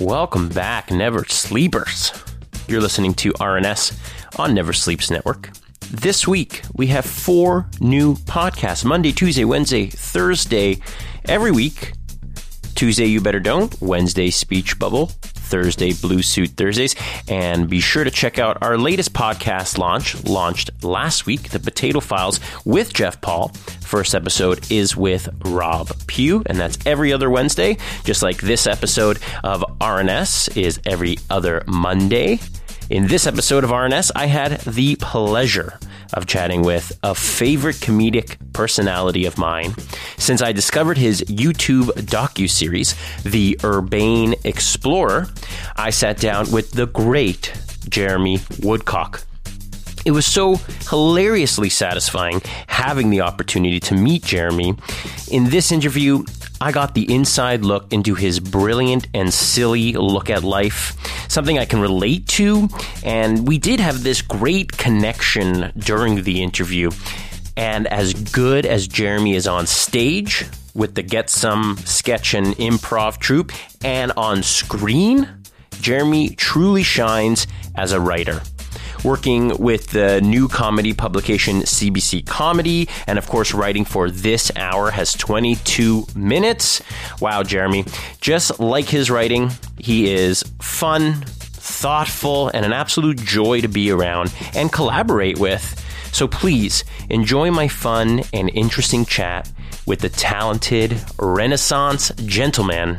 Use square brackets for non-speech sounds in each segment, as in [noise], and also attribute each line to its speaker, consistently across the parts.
Speaker 1: Welcome back, Never Sleepers. You're listening to RNS on Never Sleeps Network. This week, we have four new podcasts Monday, Tuesday, Wednesday, Thursday. Every week, Tuesday, You Better Don't, Wednesday, Speech Bubble, Thursday, Blue Suit Thursdays. And be sure to check out our latest podcast launch, launched last week, The Potato Files with Jeff Paul. First episode is with Rob Pugh, and that's every other Wednesday, just like this episode of RNS is every other Monday. In this episode of RNS, I had the pleasure of chatting with a favorite comedic personality of mine since I discovered his YouTube docu-series, The Urbane Explorer. I sat down with the great Jeremy Woodcock. It was so hilariously satisfying having the opportunity to meet Jeremy. In this interview, I got the inside look into his brilliant and silly look at life, something I can relate to, and we did have this great connection during the interview. And as good as Jeremy is on stage with the Get Some sketch and improv troupe, and on screen, Jeremy truly shines as a writer working with the new comedy publication CBC Comedy, and of course, writing for This Hour has 22 minutes. Wow, Jeremy. Just like his writing, he is fun, thoughtful, and an absolute joy to be around and collaborate with. So please enjoy my fun and interesting chat with the talented Renaissance gentleman,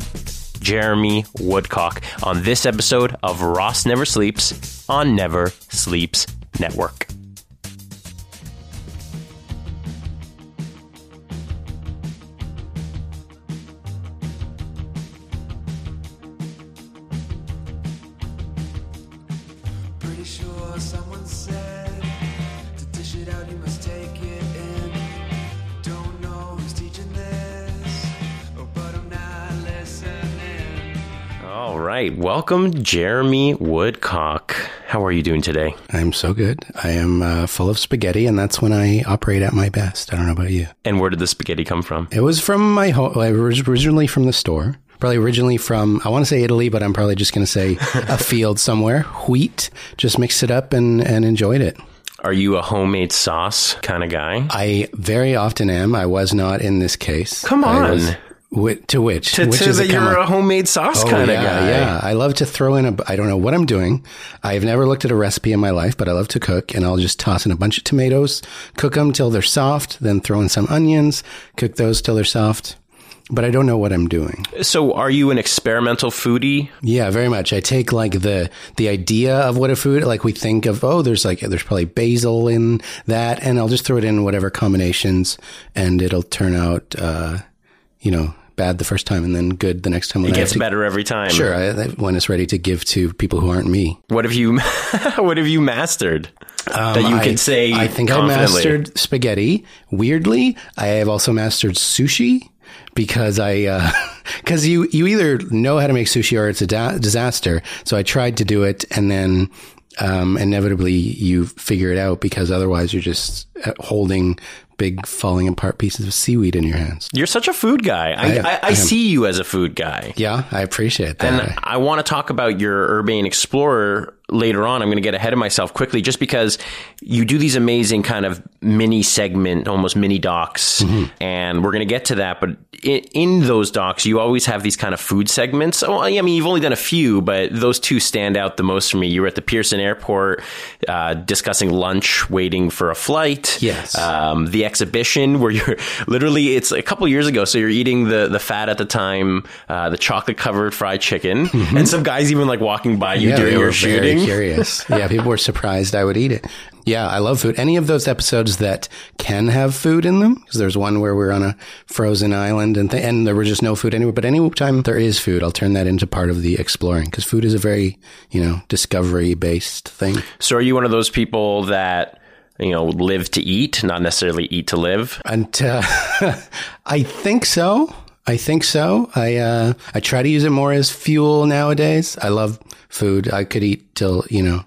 Speaker 1: Jeremy Woodcock, on this episode of Ross Never Sleeps on Never Sleeps Network. Welcome, Jeremy Woodcock. How are you doing today?
Speaker 2: I'm so good. I am uh, full of spaghetti, and that's when I operate at my best. I don't know about you.
Speaker 1: And where did the spaghetti come from?
Speaker 2: It was from my home. Well, it was originally from the store. Probably originally from, I want to say Italy, but I'm probably just going to say a [laughs] field somewhere. Wheat. Just mixed it up and, and enjoyed it.
Speaker 1: Are you a homemade sauce kind of guy?
Speaker 2: I very often am. I was not in this case.
Speaker 1: Come
Speaker 2: I
Speaker 1: on.
Speaker 2: was- Whi- to which?
Speaker 1: To,
Speaker 2: which
Speaker 1: to
Speaker 2: is
Speaker 1: that you're a homemade sauce
Speaker 2: Oh,
Speaker 1: kind of
Speaker 2: yeah,
Speaker 1: guy.
Speaker 2: Yeah, I love to throw in a. I don't know what I'm doing. I've never looked at a recipe in my life, but I love to cook, and I'll just toss in a bunch of tomatoes, cook them till they're soft, then throw in some onions, cook those till they're soft. But I don't know what I'm doing.
Speaker 1: So, are you an experimental foodie?
Speaker 2: Yeah, very much. I take like the the idea of what a food like we think of. Oh, there's like there's probably basil in that, and I'll just throw it in whatever combinations, and it'll turn out, uh, you know, bad the first time, and then good the next time. When
Speaker 1: It
Speaker 2: I
Speaker 1: gets
Speaker 2: to-
Speaker 1: better every time.
Speaker 2: Sure, I, when it's ready to give to people who aren't me.
Speaker 1: What have you [laughs] What have you mastered that you
Speaker 2: Um, I-
Speaker 1: can say?
Speaker 2: I think I mastered spaghetti. Weirdly, I have also mastered sushi because I [laughs] because you you either know how to make sushi or it's a da- disaster. So I tried to do it, and then um, inevitably you figure it out because otherwise you're just uh, holding big falling apart pieces of seaweed in your hands.
Speaker 1: You're such a food guy. I,
Speaker 2: I am.
Speaker 1: I, I,
Speaker 2: I
Speaker 1: see you as a food guy.
Speaker 2: Yeah, I appreciate that.
Speaker 1: And I want to talk about your Urbane Explorer later on. I'm going to get ahead of myself quickly just because you do these amazing kind of mini segment, almost mini docs. And we're going to get to that. But in, in those docs, you always have these kind of food segments. Oh, I mean, you've only done a few, but those two stand out the most for me. You were at the Pearson Airport uh, discussing lunch, waiting for a flight.
Speaker 2: Yes.
Speaker 1: Um, the exhibition where you're [laughs] literally, it's a couple years ago. So you're eating the, the fat at the time, uh, the chocolate covered fried chicken. And some guys even like walking by you
Speaker 2: yeah,
Speaker 1: during your shooting.
Speaker 2: Very [laughs] curious. yeah, people were surprised I would eat it. Yeah, I love food. Any of those episodes that can have food in them, because there's one where we're on a frozen island and th- and there was just no food anywhere. But anytime there is food, I'll turn that into part of the exploring because food is a very you know discovery based thing.
Speaker 1: So are you one of those people that, you know, live to eat, not necessarily eat to live?
Speaker 2: And [laughs] uh, I think so. I think so. I uh, I try to use it more as fuel nowadays. I love food. I could eat till you know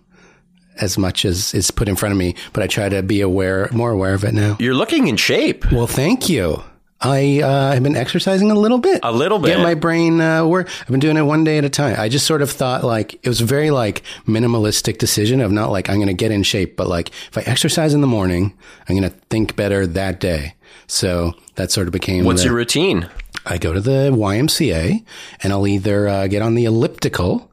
Speaker 2: as much as is put in front of me, but I try to be aware, more aware of it now.
Speaker 1: You're looking in shape.
Speaker 2: Well, thank you. I uh, have been exercising a little bit.
Speaker 1: A little bit.
Speaker 2: Get my brain uh, work. I've been doing it one day at a time. I just sort of thought like it was a very like minimalistic decision of not like I'm going to get in shape, but like if I exercise in the morning, I'm going to think better that day. So that sort of became.
Speaker 1: What's
Speaker 2: the-
Speaker 1: your routine?
Speaker 2: I go to the YMCA and I'll either uh, get on the elliptical.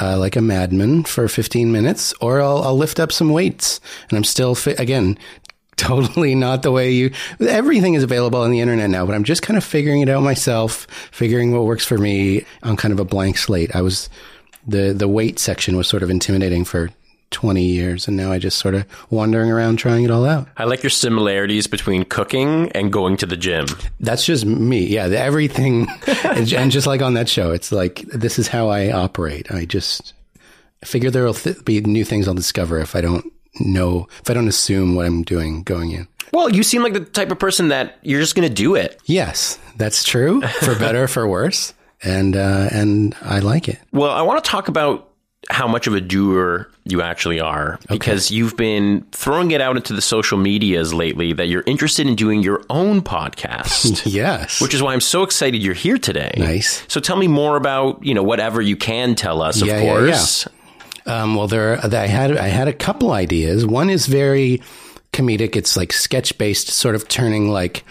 Speaker 2: Uh, like a madman for 15 minutes, or I'll, I'll lift up some weights, and I'm still fit again. [laughs] Totally not the way you. Everything is available on the internet now, but I'm just kind of figuring it out myself, figuring what works for me on kind of a blank slate. I was the the weight section was sort of intimidating for 20 years, and now I just sort of wandering around trying it all out.
Speaker 1: I like your similarities between cooking and going to the gym.
Speaker 2: That's just me. Yeah, the- everything, [laughs] and and just like on that show, it's like this is how I operate. I just figure there'll th- be new things I'll discover if I don't know, if I don't assume what I'm doing going in.
Speaker 1: Well, you seem like the type of person that you're just going to do it.
Speaker 2: Yes, that's true. For better, for worse, and uh, and I like it.
Speaker 1: Well, I want to talk about how much of a doer you actually are because you've been throwing it out into the social medias lately that you're interested in doing your own podcast. [laughs]
Speaker 2: Yes,
Speaker 1: Which is why I'm so excited you're here today.
Speaker 2: Nice.
Speaker 1: So tell me more about, you know, whatever you can tell us, of
Speaker 2: Yeah, yeah,
Speaker 1: course.
Speaker 2: Um, well, there I had I had a couple ideas. One is very comedic. It's like sketch based, sort of turning like.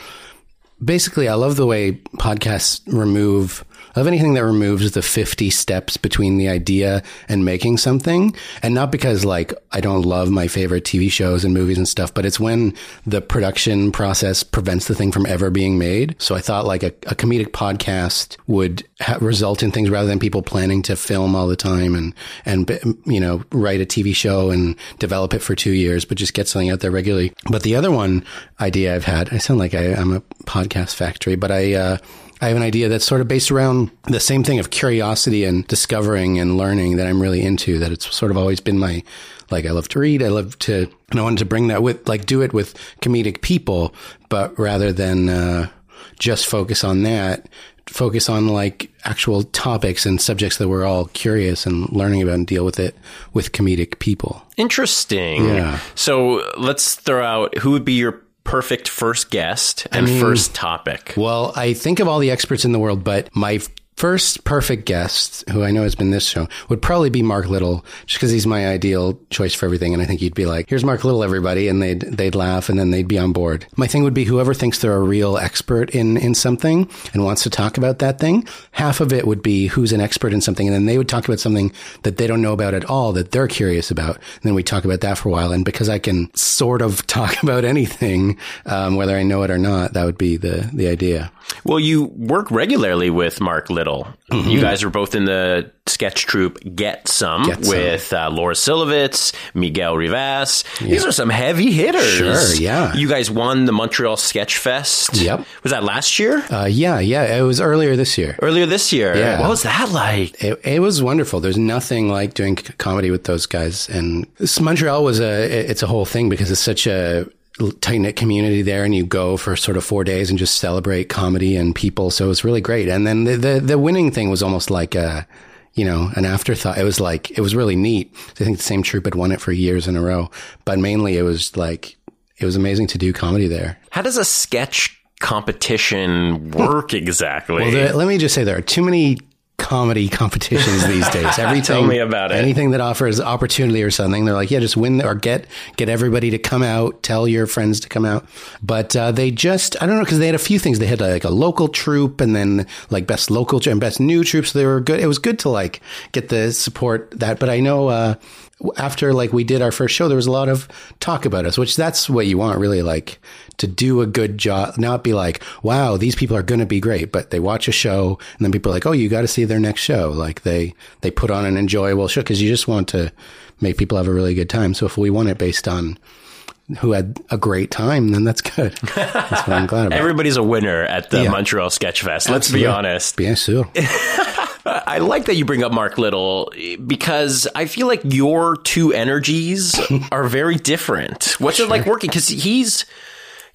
Speaker 2: Basically, I love the way podcasts remove. Love anything that removes the 50 steps between the idea and making something. And not because like I don't love my favorite TV shows and movies and stuff, but it's when the production process prevents the thing from ever being made. So I thought like a, a comedic podcast would ha- result in things rather than people planning to film all the time and, and, you know, write a TV show and develop it for two years, but just get something out there regularly. But the other one idea I've had, I sound like I, I'm a podcast factory, but I, uh, I have an idea that's sort of based around the same thing of curiosity and discovering and learning that I'm really into. That it's sort of always been my, like, I love to read. I love to, and I wanted to bring that with, like, do it with comedic people, but rather than, uh, just focus on that, focus on like actual topics and subjects that we're all curious and learning about and deal with it with comedic people.
Speaker 1: Interesting.
Speaker 2: Yeah.
Speaker 1: So let's throw out who would be your perfect first guest and first topic.
Speaker 2: Well, I think of all the experts in the world, but my first perfect guest, who I know has been this show, would probably be Mark Little, just because he's my ideal choice for everything. And I think he'd be like, "Here's Mark Little, everybody," and they'd they'd laugh, and then they'd be on board. My thing would be whoever thinks they're a real expert in in something and wants to talk about that thing. Half of it would be who's an expert in something, and then they would talk about something that they don't know about at all that they're curious about. And then we talk about that for a while. And because I can sort of [laughs] talk about anything, um, whether I know it or not, that would be the the idea.
Speaker 1: Well, you work regularly with Mark Little. You guys are both in the sketch troupe Get Some
Speaker 2: Mm-hmm. Get Some.
Speaker 1: with uh, Laura Cilevitz, Miguel Rivas. These are some heavy hitters.
Speaker 2: Sure, yeah.
Speaker 1: You guys won the Montreal Sketch Fest.
Speaker 2: Yep.
Speaker 1: Was that last year?
Speaker 2: Uh, yeah, yeah. It was earlier this year.
Speaker 1: Earlier this year.
Speaker 2: Yeah.
Speaker 1: What was that like?
Speaker 2: It, it was wonderful. There's nothing like doing comedy with those guys. And Montreal was a, it's a whole thing because it's such a tight knit community there and you go for sort of four days and just celebrate comedy and people. So it was really great. And then the, the, the winning thing was almost like a, you know, an afterthought. It was like, it was really neat. I think the same troupe had won it for years in a row, but mainly it was like, it was amazing to do comedy there.
Speaker 1: How does a sketch competition work [laughs] exactly?
Speaker 2: Well, there, let me just say there are too many comedy [laughs] competitions these days. [laughs] Everything,
Speaker 1: me about it.
Speaker 2: Anything that offers opportunity or something, they're like, yeah, just win or get get everybody to come out. Tell your friends to come out. But uh, they just, I don't know, because they had a few things. They had like a local troupe, and then like best local and best new troops. They were good. It was good to like get the support that. But I know. Uh, after like we did our first show, there was a lot of talk about us, which that's what you want really like to do a good job, not be like, wow, these people are going to be great, but they watch a show and then people are like, oh, you got to see their next show. Like they, they put on an enjoyable show because you just want to make people have a really good time. So if we want it based on who had a great time, then that's good. [laughs] That's what I'm glad about.
Speaker 1: Everybody's a winner at the
Speaker 2: Yeah.
Speaker 1: Montreal Sketch Fest. Let's be honest.
Speaker 2: Bien sûr. [laughs]
Speaker 1: I like that you bring up Mark Little because I feel like your two energies [laughs] are very different. What's it like working? Because he's,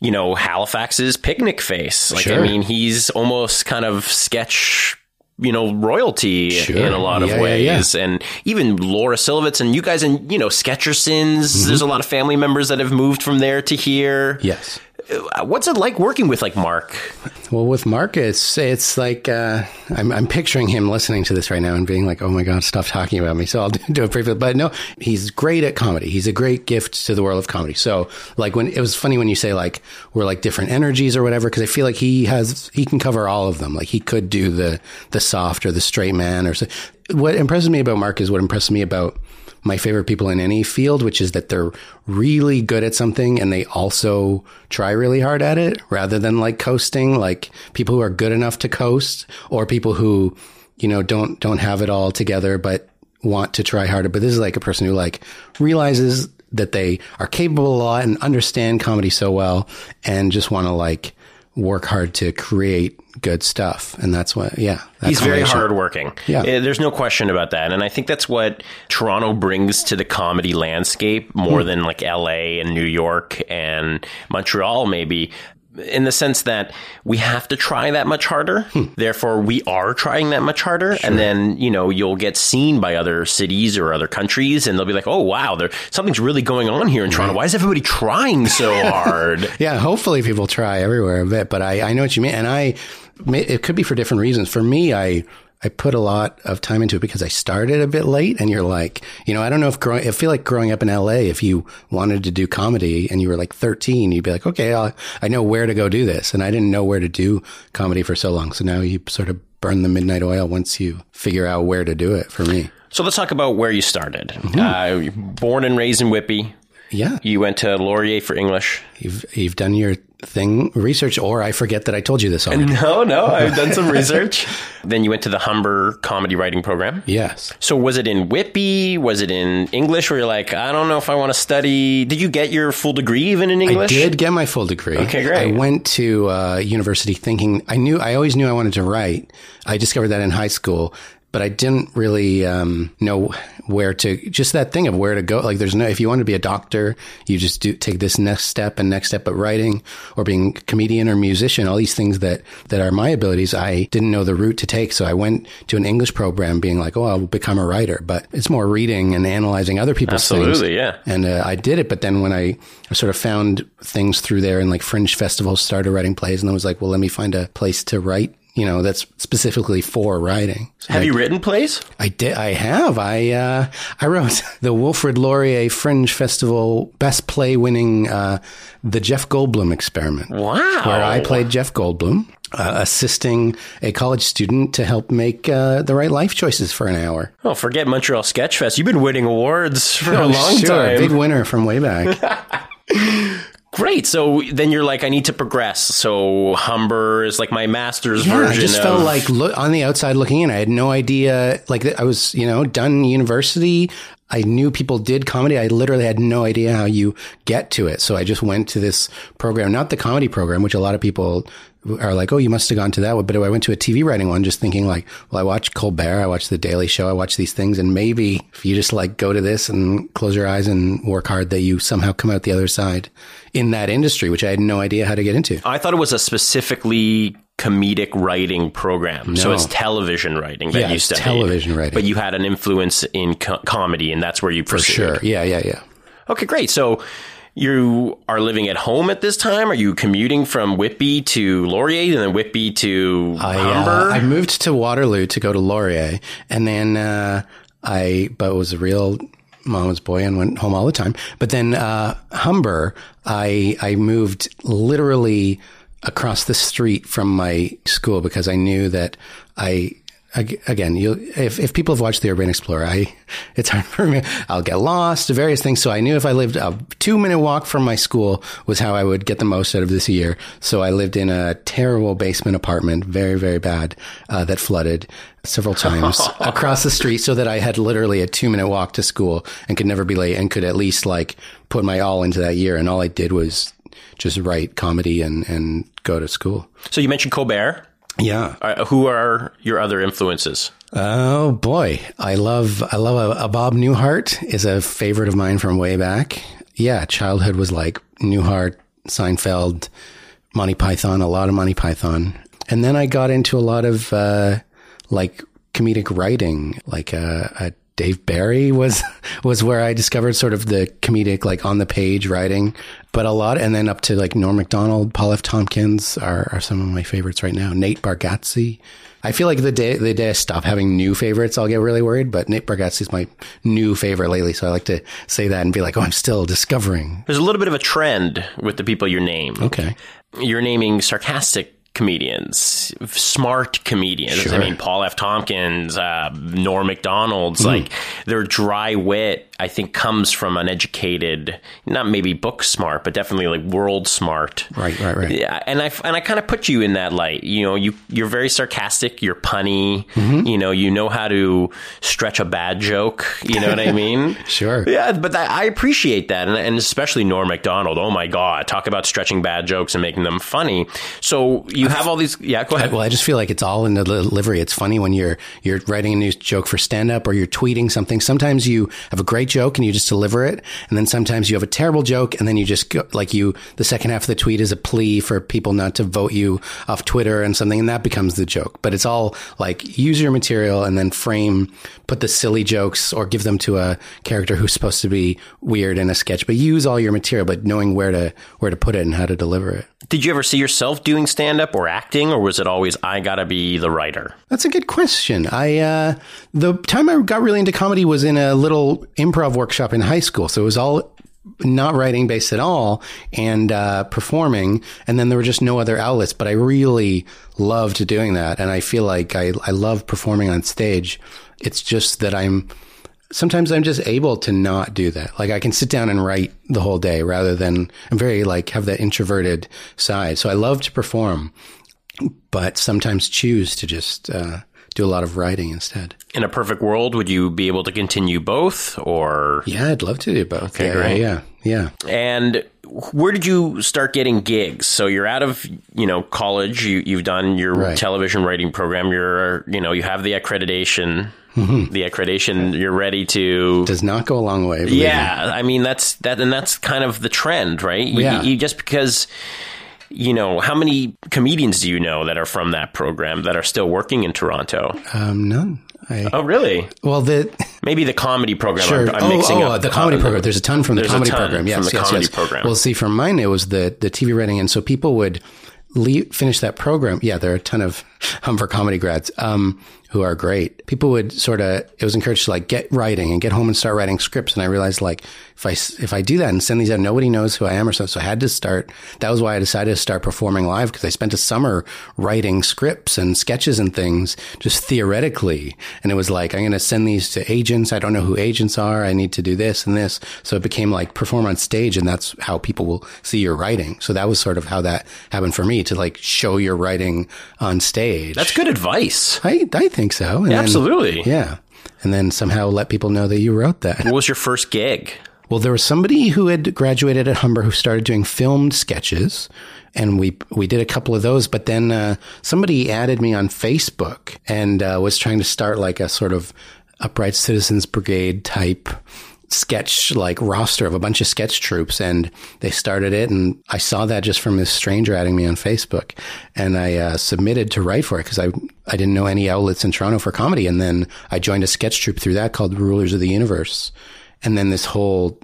Speaker 1: you know, Halifax's Picnicface. Like, I mean, he's almost kind of sketch. You know, royalty
Speaker 2: Sure.
Speaker 1: in a lot of
Speaker 2: Yeah, yeah,
Speaker 1: ways. And even Laura Cilevitz and you guys and, you know, Sketchersons, there's a lot of family members that have moved from there to here.
Speaker 2: Mm-hmm. Yes.
Speaker 1: Uh, What's it like working with like Mark?
Speaker 2: Well, with Marcus, it's like uh, I'm, I'm picturing him listening to this right now and being like, "Oh my god, stop talking about me." So I'll [laughs] do, it briefly. But no, he's great at comedy. He's a great gift to the world of comedy. So like when it was funny when you say like we're like different energies or whatever, because I feel like he has he can cover all of them. Like he could do the the soft or the straight man or so. What impresses me about Mark is what impresses me about my favorite people in any field, which is that they're really good at something and they also try really hard at it rather than like coasting, like people who are good enough to coast or people who, you know, don't, don't have it all together, but want to try harder. But this is like a person who like realizes that they are capable a lot and understand comedy so well and just want to like work hard to create good stuff. And that's what, yeah. that
Speaker 1: He's very hardworking.
Speaker 2: Yeah.
Speaker 1: Uh, There's no question about that. And I think that's what Toronto brings to the comedy landscape more
Speaker 2: Hmm.
Speaker 1: than like LA and New York and Montreal, maybe. In the sense that we have to try that much harder.
Speaker 2: Hmm.
Speaker 1: Therefore, we are trying that much harder. And then, you know, you'll get seen by other cities or other countries and they'll be like, oh, wow, there, something's really going on here in Toronto. Why is everybody trying so [laughs] hard?
Speaker 2: Yeah, hopefully people try everywhere a bit, but I, I know what you mean. And I, it could be for different reasons. For me, I, I put a lot of time into it because I started a bit late and you're like, you know, I don't know if growing, I feel like growing up in LA, if you wanted to do comedy and you were like 13, you'd be like, okay, I'll, I know where to go do this. And I didn't know where to do comedy for so long. So now you sort of burn the midnight oil once you figure out where to do it for me.
Speaker 1: So let's talk about where you started.
Speaker 2: Mm-hmm.
Speaker 1: Uh, born and raised in Whitby.
Speaker 2: Yeah.
Speaker 1: You went to Laurier for English.
Speaker 2: You've, you've done your thing, research, or I forget that I told you this already. [laughs]
Speaker 1: No, no, I've done some [laughs] research. then you went to the Humber comedy writing program.
Speaker 2: Yes.
Speaker 1: So was it in Whitby? Was it in English? Where you're like, I don't know if I want to study. Did you get your full degree even in English?
Speaker 2: I did get my full degree.
Speaker 1: Okay, great.
Speaker 2: I went to uh, university thinking I knew I always knew I wanted to write. I discovered that in high school, but I didn't really um, know where to. Just that thing of where to go. Like, there's no. If you want to be a doctor, you just do take this next step and next step. But writing or being a comedian or musician, all these things that that are my abilities, I didn't know the route to take. So I went to an English program, being like, oh, I'll become a writer. But it's more reading and analyzing other people's things.
Speaker 1: Absolutely, yeah.
Speaker 2: And uh, I did it, but then when I, I sort of found things through there and like fringe festivals, started writing plays, and I was like, well, let me find a place to write. You know, that's specifically for writing. So
Speaker 1: Have
Speaker 2: I,
Speaker 1: you written plays?
Speaker 2: I did. I have. I uh, I wrote [laughs] the Wilfrid Laurier Fringe Festival Best Play winning uh, the Jeff Goldblum Experiment.
Speaker 1: Wow.
Speaker 2: Where I played Jeff Goldblum, uh, assisting a college student to help make uh, the right life choices for an hour.
Speaker 1: Oh, forget Montreal Sketch Fest. You've been winning awards for a long
Speaker 2: Oh, Sure,
Speaker 1: time.
Speaker 2: Big winner from way back. [laughs]
Speaker 1: Great. So then you're like, I need to progress. So Humber is like my master's
Speaker 2: Yeah,
Speaker 1: version
Speaker 2: I just
Speaker 1: of.
Speaker 2: felt like look, on the outside looking in, I had no idea. Like I was, you know, done university. I knew people did comedy. I literally had no idea how you get to it. So I just went to this program, not the comedy program, which a lot of people are like, oh, you must have gone to that one. But I went to a TV writing one just thinking like, well, I watch Colbert, I watch The Daily Show, I watch these things. And maybe if you just like go to this and close your eyes and work hard, that you somehow come out the other side in that industry, which I had no idea how to get into.
Speaker 1: I thought it was a specifically comedic writing program. So it's television writing that
Speaker 2: Yeah,
Speaker 1: you
Speaker 2: it's
Speaker 1: studied.
Speaker 2: television writing.
Speaker 1: But you had an influence in co- comedy, and that's where you
Speaker 2: For sure. Yeah, yeah, yeah.
Speaker 1: Okay, great. So you are living at home at this time? Are you commuting from Whitby to Laurier and then Whitby to
Speaker 2: I, uh,
Speaker 1: Humber?
Speaker 2: I moved to Waterloo to go to Laurier, and then uh, I, but was a real mama's boy and went home all the time. But then uh, Humber, I I moved literally across the street from my school because I knew that I. ag- Again, you if, if people have watched The Urban Explorer, I [laughs] it's hard for me. I'll get lost, various things. So I knew if I lived a two minute walk from my school was how I would get the most out of this year. So I lived in a terrible basement apartment, very very bad, uh, that flooded several times [laughs] across the street, so that I had literally a two minute walk to school and could never be late and could at least like put my all into that year. And all I did was just write comedy and and go to school.
Speaker 1: so you mentioned Colbert.
Speaker 2: Yeah.
Speaker 1: Uh, who are your other influences?
Speaker 2: Oh boy, I love I love a, a Bob Newhart is a favorite of mine from way back. Yeah, childhood was like Newhart, Seinfeld, Monty Python, a lot of Monty Python, and then I got into a lot of uh, like comedic writing, like a, a Dave Barry was [laughs] was where I discovered sort of the comedic, like on the page writing, but a lot, and then up to like Norm Macdonald, Paul F. Tompkins are, are some of my favorites right now. Nate Bargatze. I feel like the day the day I stop having new favorites, I'll get really worried. But Nate Bargatze is my new favorite lately, so I like to say that and be like, "Oh, I'm still discovering."
Speaker 1: There's a little bit of a trend with the people you name.
Speaker 2: Okay,
Speaker 1: You're naming sarcastic comedians, smart comedians. I mean, Paul F. Tompkins, uh, Norm Macdonald's, like their dry wit, I think comes from an educated, not maybe book smart, but definitely like world smart.
Speaker 2: right, right, right.
Speaker 1: Yeah, and I and I kind of put you in that light. You know, you you're very sarcastic. You're punny.
Speaker 2: Mm-hmm.
Speaker 1: You know, you know how to stretch a bad joke. You know what I mean? [laughs]
Speaker 2: Sure.
Speaker 1: Yeah, but that, I appreciate that, and, and especially Norm Macdonald. Oh my God, talk about stretching bad jokes and making them funny. So you have all these. Yeah, go ahead.
Speaker 2: Well, I just feel like it's all in the delivery. It's funny when you're you're writing a new joke for stand up or you're tweeting something. Sometimes you have a great joke and you just deliver it, and then sometimes you have a terrible joke and then you just go, like you the second half of the tweet is a plea for people not to vote you off Twitter and something, and that becomes the joke. But it's all like use your material and then frame, put the silly jokes or give them to a character who's supposed to be weird in a sketch. But use all your material, but knowing where to where to put it and how to deliver it.
Speaker 1: Did you ever see yourself doing stand up or acting, or was it always I gotta be the writer?
Speaker 2: That's a good question. I uh, the time I got really into comedy was in a little improv workshop in high school, so it was all not writing based at all and uh, performing, and then there were just no other outlets. But I really loved doing that, and I feel like I I love performing on stage. It's just that I'm sometimes I'm just able to not do that. Like I can sit down and write the whole day rather than I'm very like have that introverted side. So I love to perform, but sometimes choose to just uh, do a lot of writing instead.
Speaker 1: In a perfect world, would you be able to continue both, or
Speaker 2: Yeah, I'd love to do both.
Speaker 1: Okay,
Speaker 2: yeah,
Speaker 1: great.
Speaker 2: Yeah, yeah.
Speaker 1: And where did you start getting gigs? So you're out of, you know, college. You you've done your
Speaker 2: Right.
Speaker 1: television writing program. You're, you know, you have the accreditation.
Speaker 2: Mm-hmm.
Speaker 1: The accreditation. You're ready to.
Speaker 2: Does not go a long way. believe me.
Speaker 1: Yeah, I mean that's that, and that's kind of the trend, right? You,
Speaker 2: Yeah.
Speaker 1: you- just because. You know, how many comedians do you know that are from that program that are still working in Toronto?
Speaker 2: Um, none. I,
Speaker 1: Oh, really?
Speaker 2: well, the
Speaker 1: Maybe the comedy program.
Speaker 2: sure.
Speaker 1: I'm, I'm
Speaker 2: oh,
Speaker 1: mixing
Speaker 2: oh,
Speaker 1: up
Speaker 2: the comedy
Speaker 1: uh,
Speaker 2: program. There's a ton from the comedy
Speaker 1: ton
Speaker 2: program. Yes,
Speaker 1: from the
Speaker 2: yes,
Speaker 1: comedy
Speaker 2: yes.
Speaker 1: program.
Speaker 2: Well, see, from mine, it was the the TV writing, and so people would leave, finish that program. Yeah, there are a ton of [laughs] Humber comedy grads um, who are great. People would sort of. It was encouraged to like get writing and get home and start writing scripts. And I realized like if I if I do that and send these out, nobody knows who I am or something. So I had to start. That was why I decided to start performing live because I spent a summer writing scripts and sketches and things just theoretically. And it was like I'm going to send these to agents. I don't know who agents are. I need to do this and this. So it became like perform on stage, and that's how people will see your writing. So that was sort of how that happened for me to like show your writing on stage.
Speaker 1: That's good advice.
Speaker 2: I I think so. And then-
Speaker 1: Absolutely.
Speaker 2: yeah. And then somehow let people know that you wrote that.
Speaker 1: What was your first gig?
Speaker 2: Well, there was somebody who had graduated at Humber who started doing filmed sketches, and we we did a couple of those. But then uh, somebody added me on Facebook and uh, was trying to start like a sort of upright citizens brigade type sketch like roster of a bunch of sketch troops and they started it and I saw that just from this stranger adding me on Facebook and I uh, submitted to write for it because I I didn't know any outlets in Toronto for comedy and then I joined a sketch troupe through that called Rulers of the Universe and then this whole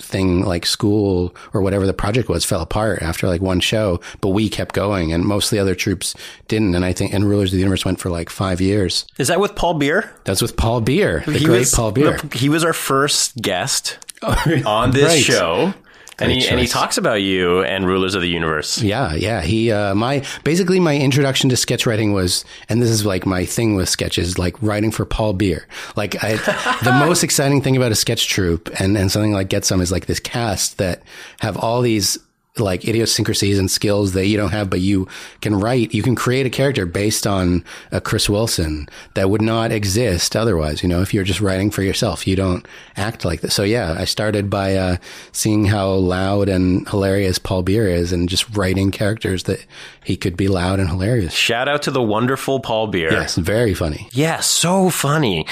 Speaker 2: thing like school or whatever the project was fell apart after like one show but we kept going and most of the other troops didn't and I think and Rulers of the Universe went for like 5 years
Speaker 1: Is that with Paul Beer?
Speaker 2: that's with Paul Beer the
Speaker 1: He
Speaker 2: great
Speaker 1: was-
Speaker 2: Paul Beer
Speaker 1: He was our first guest [laughs] oh, on this
Speaker 2: Right.
Speaker 1: show. And he, and he talks about you and Rulers of the Universe.
Speaker 2: Yeah, yeah. He, uh, my, basically my introduction to sketch writing was, and this is like my thing with sketches, like writing for Paul Beer. Like I, [laughs] the most exciting thing about a sketch troupe and, and something like Get Some is like this cast that have all these like idiosyncrasies and skills that you don't have, but you can write, you can create a character based on a Chris Wilson that would not exist otherwise. You know, if you're just writing for yourself, you don't act like this. So yeah, I started by, uh, seeing how loud and hilarious Paul Beer is and just writing characters that he could be loud and hilarious.
Speaker 1: Shout out to the wonderful Paul Beer.
Speaker 2: Yes, very funny.
Speaker 1: Yeah, so funny.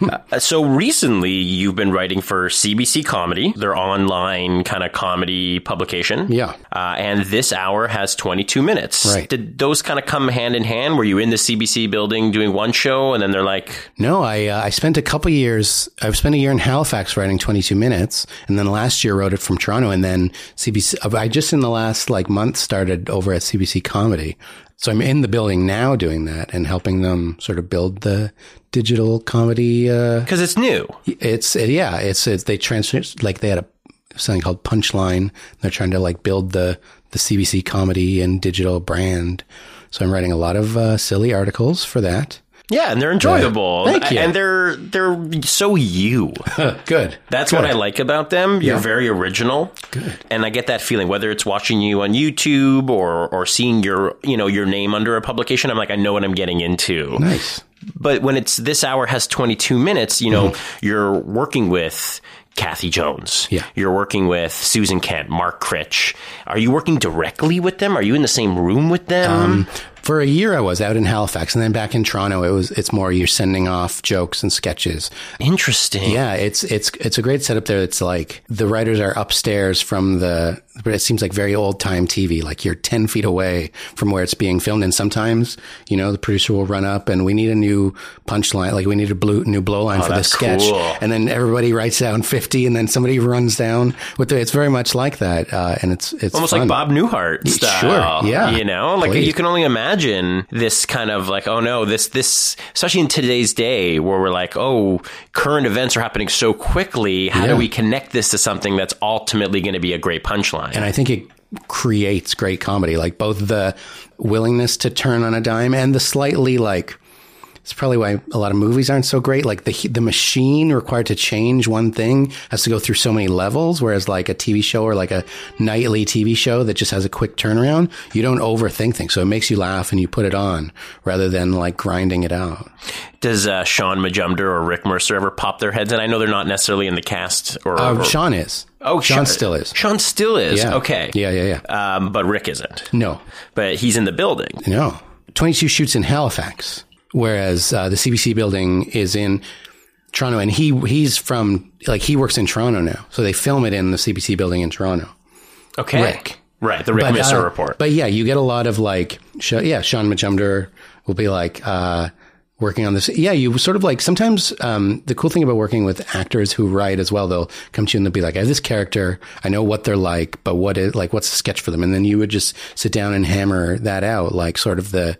Speaker 1: Uh, so recently, you've been writing for CBC Comedy, their online kind of comedy publication.
Speaker 2: Yeah.
Speaker 1: Uh, and this hour has 22 minutes.
Speaker 2: Right.
Speaker 1: Did those kind of come hand in hand? Were you in the CBC building doing one show, and then they're like,
Speaker 2: No, I uh, I spent a couple years. I've spent a year in Halifax writing 22 minutes, and then last year wrote it from Toronto, and then CBC. I just in the last like month started over at CBC Comedy, so I'm in the building now doing that and helping them sort of build the digital comedy. Uh,
Speaker 1: because it's new.
Speaker 2: it's yeah, it's, it's they transfer like they had a something called Punchline. They're trying to like build the the CBC comedy and digital brand. So I'm writing a lot of uh, silly articles for that.
Speaker 1: Yeah, and they're enjoyable.
Speaker 2: Thank you.
Speaker 1: And they're they're so you. [laughs]
Speaker 2: Good.
Speaker 1: That's what I like about them. You're
Speaker 2: Yeah.
Speaker 1: very original. Good. And I get that feeling whether it's watching you on YouTube or or seeing your, you know, your name under a publication, I'm like I know what I'm getting into.
Speaker 2: Nice.
Speaker 1: But when it's this hour has 22 minutes, you know, mm-hmm. you're working with Cathy Jones.
Speaker 2: Yeah.
Speaker 1: You're working with Susan Kent, Mark Critch. Are you working directly with them? Are you in the same room with them?
Speaker 2: Um, For a year, I was out in Halifax, and then back in Toronto. It was it's more you're sending off jokes and sketches.
Speaker 1: Interesting.
Speaker 2: Yeah, it's it's it's a great setup there. It's like the writers are upstairs from the, but it seems like very old time TV. Like you're ten feet away from where it's being filmed, and sometimes you know the producer will run up and we need a new punchline, like we need a blue new blow line for this sketch,
Speaker 1: cool.
Speaker 2: and then everybody writes down fifty, and then somebody runs down with the. It's very much like that, uh, and it's it's
Speaker 1: Almost
Speaker 2: fun.
Speaker 1: like Bob Newhart style.
Speaker 2: Sure, yeah.
Speaker 1: You know, like
Speaker 2: Please.
Speaker 1: you can only imagine this kind of like, oh no, this, this, especially in today's day where we're like, oh, current events are happening so quickly. How do we connect this to something that's ultimately going to be a great punchline?
Speaker 2: And I think it creates great comedy, like both the willingness to turn on a dime and the slightly like. It's probably why a lot of movies aren't so great. Like the the machine required to change one thing has to go through so many levels, whereas like a TV show or like a nightly TV show that just has a quick turnaround, you don't overthink things. So it makes you laugh and you put it on rather than like grinding it out.
Speaker 1: Does uh, Shaun Majumder or Rick Mercer ever pop their heads in? I know they're not necessarily in the cast or.
Speaker 2: Uh,
Speaker 1: or-
Speaker 2: Shaun is.
Speaker 1: oh,
Speaker 2: Shaun still is.
Speaker 1: Shaun still is.
Speaker 2: Yeah.
Speaker 1: Okay.
Speaker 2: Yeah, yeah, yeah.
Speaker 1: Um, but Rick isn't.
Speaker 2: No,
Speaker 1: But he's in the building.
Speaker 2: No. 22 shoots in Halifax, whereas uh, the CBC building is in Toronto. And he he's from, like, he works in Toronto now. So they film it in the CBC building in Toronto.
Speaker 1: Okay.
Speaker 2: Rick.
Speaker 1: Right. The Rick
Speaker 2: But,
Speaker 1: Mercer
Speaker 2: uh,
Speaker 1: report.
Speaker 2: But yeah, you get a lot of like, Sh- yeah, Shaun Majumder will be like, uh, working on this. Yeah, you sort of like sometimes, um, the cool thing about working with actors who write as well, they'll come to you and they'll be like, I have this character. I know what they're like, but what is, like, what's the sketch for them? And then you would just sit down and hammer that out, like sort of the,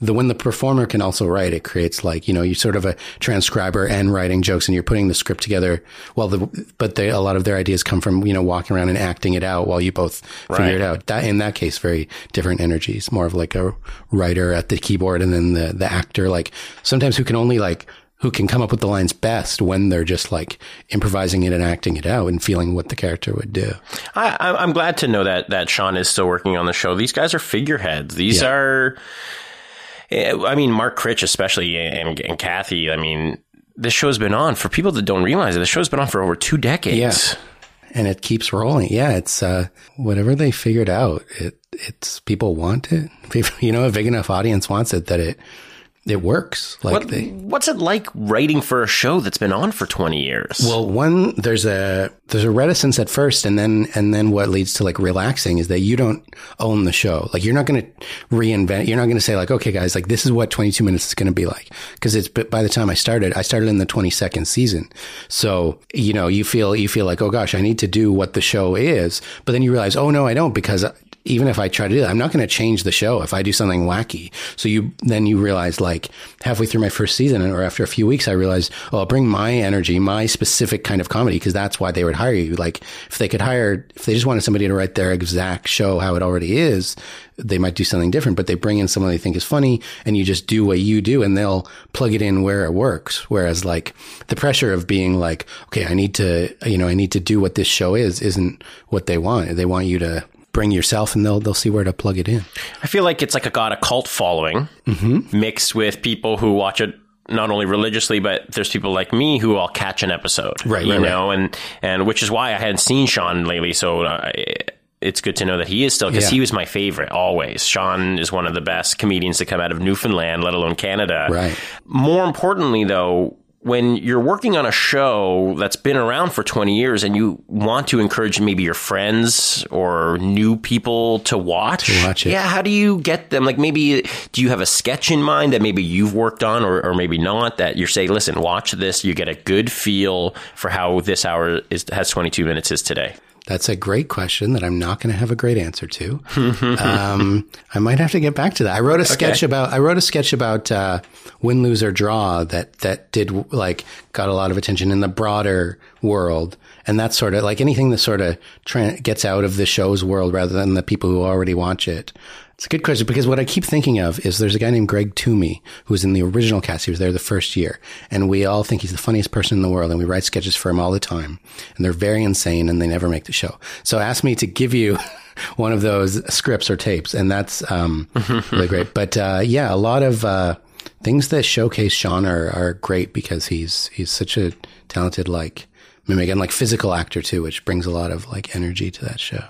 Speaker 2: the when the performer can also write, it creates like you know you sort of a transcriber and writing jokes, and you're putting the script together. Well, the but they, a lot of their ideas come from you know walking around and acting it out while you both figure it out. That in that case, very different energies. More of like a writer at the keyboard, and then the the actor like sometimes who can only like who can come up with the lines best when they're just like improvising it and acting it out and feeling what the character would do.
Speaker 1: I, I'm glad to know that that Shaun is still working on the show. These guys are figureheads. These
Speaker 2: Yeah.
Speaker 1: are, I mean, Mark Critch especially, and, and Cathy. I mean, this show's been on for people that don't realize it. The show's been on for over two decades.
Speaker 2: Yeah. and it keeps rolling. Yeah, it's uh, whatever they figured out. It it's people want it. [laughs] People, you know, a big enough audience wants it that it it works. Like
Speaker 1: What,
Speaker 2: they.
Speaker 1: what's it like writing for a show that's been on for 20 years?
Speaker 2: Well, one there's a there's a reticence at first, and then and then what leads to like relaxing is that you don't own the show. Like you're not going to reinvent. You're not going to say like, okay, guys, like this is what 22 minutes is going to be like. Because it's but by the time I started, I started in the 22nd season, so you know you feel you feel like, oh gosh, I need to do what the show is, but then you realize, oh no, I don't because even if I try to do that, I'm not going to change the show if I do something wacky. So you then you realize like halfway through my first season or after a few weeks, I realized, oh, I'll bring my energy, my specific kind of comedy because that's why they would hire you. Like if they could hire, if they just wanted somebody to write their exact show how it already is, they might do something different. But they bring in someone they think is funny, and you just do what you do, and they'll plug it in where it works. Whereas like the pressure of being like, okay, I need to, you know, I need to do what this show is, isn't what they want. They want you to bring yourself and they'll they'll see where to plug it in.
Speaker 1: I feel like it's like a got a cult following mixed with people who watch it not only religiously, but there's people like me who all catch an episode,
Speaker 2: Right,
Speaker 1: You
Speaker 2: right,
Speaker 1: know, and and which is why I hadn't seen Shaun lately. So uh, it's good to know that he is still because
Speaker 2: Yeah.
Speaker 1: he was my favorite always. Shaun is one of the best comedians to come out of Newfoundland, let alone Canada.
Speaker 2: Right.
Speaker 1: More importantly, though. When you're working on a show that's been around for 20 years and you want to encourage maybe your friends or new people to watch,
Speaker 2: To watch it.
Speaker 1: yeah, how do you get them? Like maybe do you have a sketch in mind that maybe you've worked on or, or maybe not that you're saying, listen, watch this, you get a good feel for how this hour is has 22 minutes is today.
Speaker 2: That's a great question that I'm not going to have a great answer to. [laughs] um, I might have to get back to that. I wrote a sketch about. I wrote a sketch about uh, win, lose, or draw that that did like got a lot of attention in the broader world, and that's sort of like anything that sort of tra- gets out of the show's world rather than the people who already watch it. It's a good question because what I keep thinking of is there's a guy named Greg Thomey who was in the original cast. He was there the first year, and we all think he's the funniest person in the world, and we write sketches for him all the time. And they're very insane, and they never make the show. So ask me to give you [laughs] one of those scripts or tapes, and that's um, [laughs] really great. But uh, yeah, a lot of uh, things that showcase Shaun are, are great because he's he's such a talented like mimic and like physical actor too, which brings a lot of like energy to that show.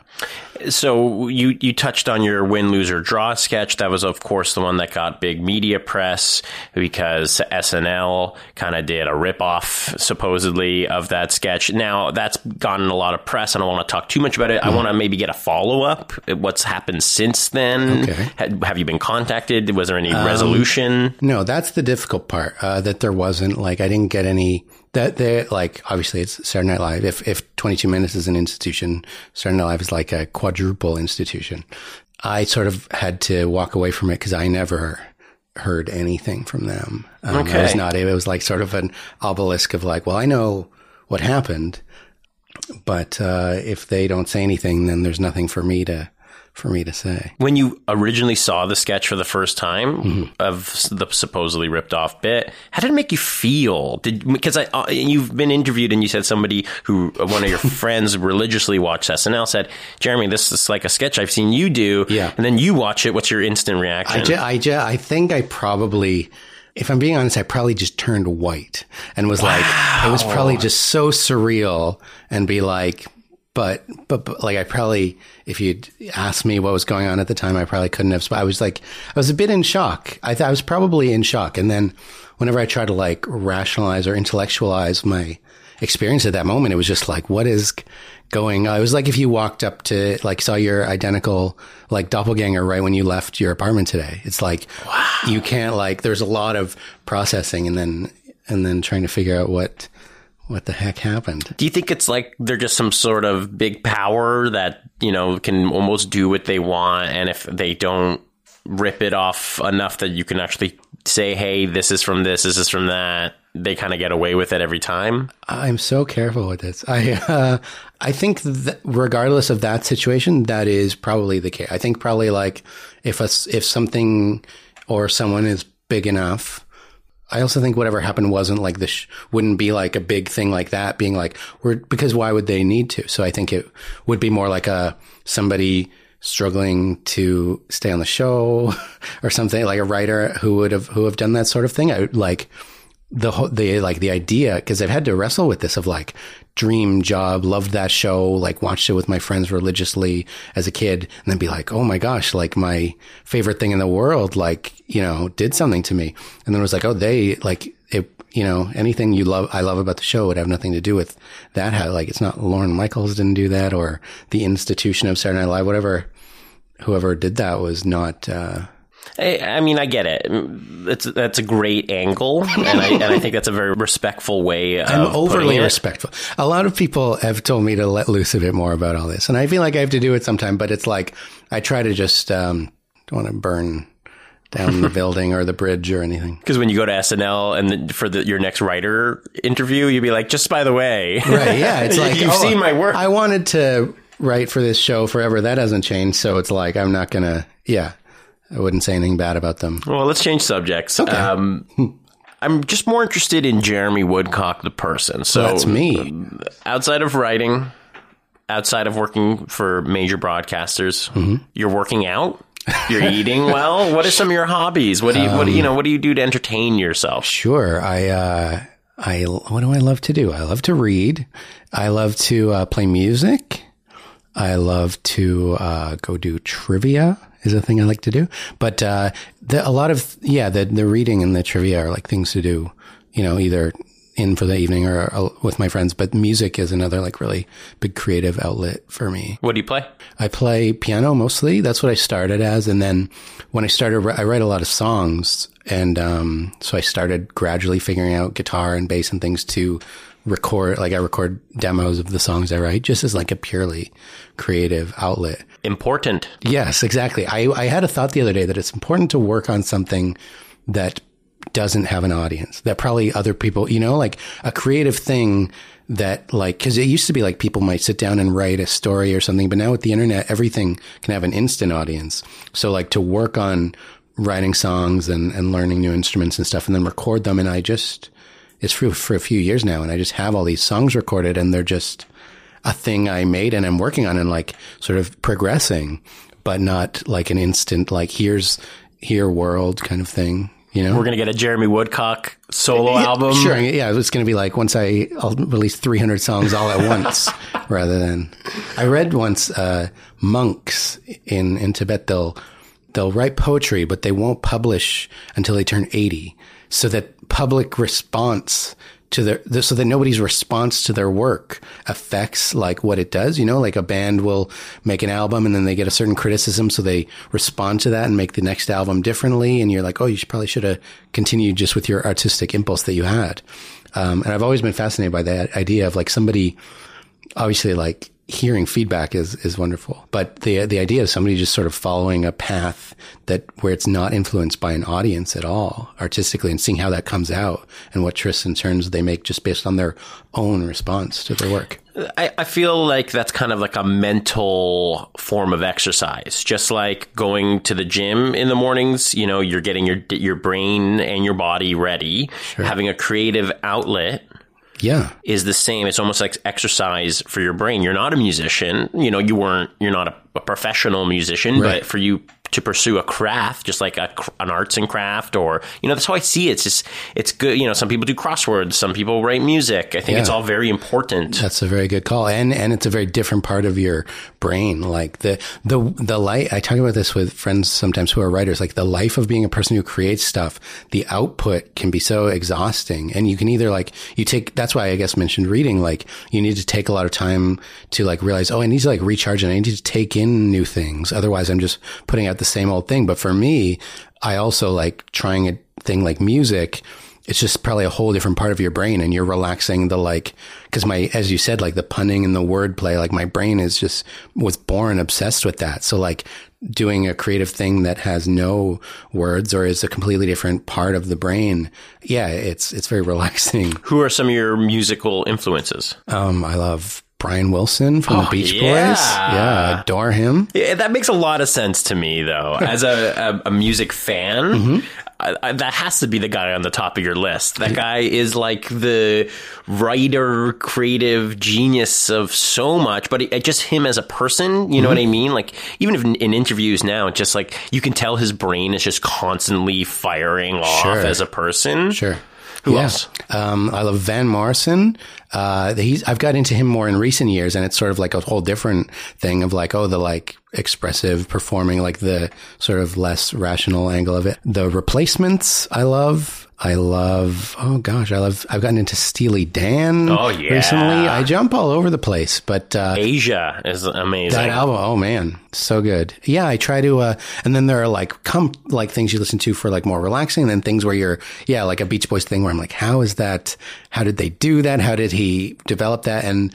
Speaker 1: So you you touched on your win, lose, or draw sketch. That was, of course, the one that got big media press because SNL kind of did a ripoff, supposedly, of that sketch. Now that's gotten a lot of press. I don't want to talk too much about it. I want to maybe get a follow up. What's happened since then?
Speaker 2: Okay.
Speaker 1: Had- have you been contacted? Was there any resolution?
Speaker 2: No, that's the difficult part. Uh, that there wasn't like I didn't get any that they're like obviously it's Saturday Night Live. If if 22 Minutes is an institution, Saturday Night Live is like a quadruple institution. I sort of had to walk away from it because I never heard anything from them. Um, I was
Speaker 1: Okay.
Speaker 2: not. It was like sort of an obelisk of like, well, I know what happened, but uh, if they don't say anything, then there's nothing for me to for me to say.
Speaker 1: When you originally saw the sketch for the first time
Speaker 2: Mm-hmm.
Speaker 1: of the supposedly ripped off bit, how did it make you feel? Did because I uh, you've been interviewed and you said somebody who uh, one of your [laughs] friends religiously watched SNL said, "Jeremy, this is like a sketch I've seen you do."
Speaker 2: Yeah.
Speaker 1: and then you watch it. What's your instant reaction?
Speaker 2: I, ju- I, ju- I think I probably, if I'm being honest, I probably just turned white and was like, it was probably just so surreal and be like, but, but, but like I probably, if you'd asked me what was going on at the time, I probably couldn't have. But I was like, I was a bit in shock. I, th- I was probably in shock. And then whenever I tried to like rationalize or intellectualize my experience at that moment, it was just like, what is going on? It was like if you walked up to, like, saw your identical, like, doppelganger right when you left your apartment today. It's like, you can't, like, there's a lot of processing and then, and then trying to figure out what, what the heck happened.
Speaker 1: Do you think it's like they're just some sort of big power that, you know, can almost do what they want and if they don't rip it off enough that you can actually say, "Hey, this is from this, this is from that." They kind of get away with it every time.
Speaker 2: I'm so careful with this. I uh, I think that regardless of that situation, that is probably the case. I think probably like if a, if something or someone is big enough. I also think whatever happened wasn't like this, sh- wouldn't be like a big thing like that being like, we're, because why would they need to? So I think it would be more like a, somebody struggling to stay on the show [laughs] or something like a writer who would have, who have done that sort of thing. I like, the whole, the like the idea because I've had to wrestle with this of like dream job, loved that show, like watched it with my friends religiously as a kid, and then be like, oh my gosh, like my favorite thing in the world, like you know, did something to me, and then it was like, oh, they like it, you know, anything you love, I love about the show would have nothing to do with that. Like it's not Lorne Michaels didn't do that, or the institution of Saturday Night Live, whatever. Whoever did that was not. uh
Speaker 1: I, I mean, I get it. It's that's a great angle, and I and I think that's a very respectful way. Of
Speaker 2: I'm overly respectful. A lot of people have told me to let loose a bit more about all this, and I feel like I have to do it sometime. But it's like I try to just um, don't want to burn down the [laughs] building or the bridge or anything.
Speaker 1: Because when you go to SNL and the, for the, your next writer interview, you'd be like, just by the way,
Speaker 2: Right? Yeah, it's [laughs] like
Speaker 1: you've
Speaker 2: oh,
Speaker 1: seen my work.
Speaker 2: I wanted to write for this show forever. That hasn't changed, so it's like I'm not gonna. Yeah, I wouldn't say anything bad about them.
Speaker 1: well, let's change subjects.
Speaker 2: Okay.
Speaker 1: Um, [laughs] I'm just more interested in Jeremy Woodcock, the person. So
Speaker 2: That's me.
Speaker 1: outside of writing, outside of working for major broadcasters,
Speaker 2: Mm-hmm.
Speaker 1: you're working out. You're eating well. What are some of your hobbies? What do you, what do you know? What do you do to entertain yourself?
Speaker 2: Sure. I, uh, I, what do I love to do? I love to read. I love to uh, play music. I love to uh, go do trivia is a thing I like to do. But uh, the, a lot of yeah, the the reading and the trivia are like things to do. You know, either in for the evening or, or with my friends. But music is another like really big creative outlet for me.
Speaker 1: What do you play?
Speaker 2: I play piano mostly. That's what I started as. And then when I started, I write a lot of songs. And, um, so I started gradually figuring out guitar and bass and things to record, like I record demos of the songs I write just as like a purely creative outlet.
Speaker 1: Important.
Speaker 2: Yes, exactly. I, I had a thought the other day that it's important to work on something that doesn't have an audience that probably other people, you know, like a creative thing that like, cause it used to be like people might sit down and write a story or something, but now with the internet, everything can have an instant audience. So like to work on writing songs and, and learning new instruments and stuff and then record them. And I just, it's for, for a few years now and I just have all these songs recorded and they're just a thing I made and I'm working on and like sort of progressing, but not like an instant, like here's, here world kind of thing. You know,
Speaker 1: We're going to get a Jeremy Woodcock solo album.
Speaker 2: Sure. Yeah. It's going to be like once I, I'll release 300 songs all at once [laughs] rather than, I read once, uh, monks in, in Tibet, they'll, they'll write poetry, but they won't publish until they turn 80 so that public response to their, so that nobody's response to their work affects like what it does. You know, like a band will make an album and then they get a certain criticism. So they respond to that and make the next album differently. And you're like, Oh, you should, probably should have continued just with your artistic impulse that you had. Um, and I've always been fascinated by that idea of like somebody, obviously like hearing feedback is, is wonderful. But the, the idea of somebody just sort of following a path that where it's not influenced by an audience at all artistically and seeing how that comes out and what twists and turns they make just based on their own response to their work.
Speaker 1: I, I feel like that's kind of like a mental form of exercise, just like going to the gym in the mornings. You know, you're getting your your brain and your body ready. Having a creative outlet
Speaker 2: Yeah.
Speaker 1: is the same. It's almost like exercise for your brain. You're not a musician. You know, you weren't. You're not a, a professional musician,
Speaker 2: Right.
Speaker 1: but for you to pursue a craft, just like a, an arts and craft, or you know, that's how I see it. It's just it's good. You know, some people do crosswords, some people write music. I think it's all very important.
Speaker 2: That's a very good call, and and it's a very different part of your brain. Like the the the light. I talk about this with friends sometimes who are writers. Like the life of being a person who creates stuff. The output can be so exhausting, and you can either like you take. That's why I guess mentioned reading. Like you need to take a lot of time to like realize. Oh, I need to like recharge, and I need to take in new things. Otherwise, I'm just putting out the same old thing. But for me, I also like trying a thing like music it's just probably a whole different part of your brain and you're relaxing the like because my as you said like the punning and the wordplay like my brain is just was born obsessed with that so like doing a creative thing that has no words or is a completely different part of the brain yeah it's it's very [laughs] relaxing
Speaker 1: Who are some of your musical influences?
Speaker 2: um i love brian wilson from the
Speaker 1: Oh,
Speaker 2: beach
Speaker 1: yeah.
Speaker 2: boys yeah adore him
Speaker 1: Yeah, that makes a lot of sense to me, though. As a, a, a music fan,
Speaker 2: Mm-hmm.
Speaker 1: I, I, that has to be the guy on the top of your list. That guy is like the writer, creative genius of so much, but it, just him as a person, you know
Speaker 2: Mm-hmm.
Speaker 1: what I mean? Like, even if in, in interviews now, it's just like you can tell his brain is just constantly firing off
Speaker 2: Sure.
Speaker 1: as a person.
Speaker 2: Sure.
Speaker 1: Who
Speaker 2: Yeah.
Speaker 1: else?
Speaker 2: Um, I love Van Morrison. Uh, he's, I've got into him more in recent years and it's sort of like a whole different thing of like, oh, the like expressive performing, like the sort of less rational angle of it. The replacements I love. I love, oh gosh, I love, I've gotten into Steely Dan.
Speaker 1: Oh, yeah.
Speaker 2: Recently. I jump all over the place, but, uh,
Speaker 1: Aja is amazing.
Speaker 2: that album, oh man, so good. Yeah, I try to, uh, and then there are like, come, like things you listen to for like more relaxing, and then things where you're, yeah, like a Beach Boys thing where I'm like, how is that? How did they do that? How did he develop that? And,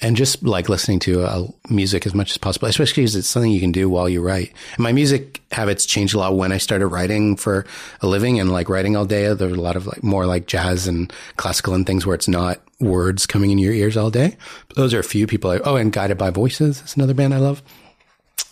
Speaker 2: and just like listening to uh, music as much as possible, especially because it's something you can do while you write. And my music habits changed a lot when I started writing for a living and like writing all day. There was a lot of like more like jazz and classical and things where it's not words coming in your ears all day. Those are a few people. I, oh, and Guided by Voices is another band I love.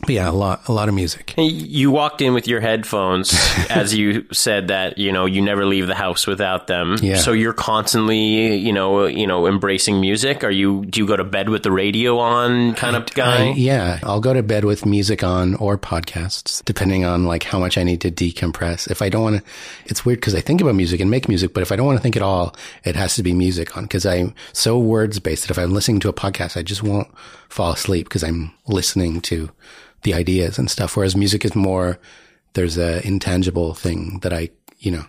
Speaker 2: But yeah, a lot, a lot of music.
Speaker 1: You walked in with your headphones, [laughs] as you said that you know you never leave the house without them.
Speaker 2: Yeah.
Speaker 1: So you're constantly, you know, you know, embracing music. Are you? Do you go to bed with the radio on, kind of guy?
Speaker 2: I- yeah, I'll go to bed with music on or podcasts, depending on like how much I need to decompress. If I don't want to, it's weird because I think about music and make music, but if I don't want to think at all, it has to be music on because I'm so words based that if I'm listening to a podcast, I just won't fall asleep because I'm listening to the ideas and stuff. Whereas music is more, there's a intangible thing that I, you know,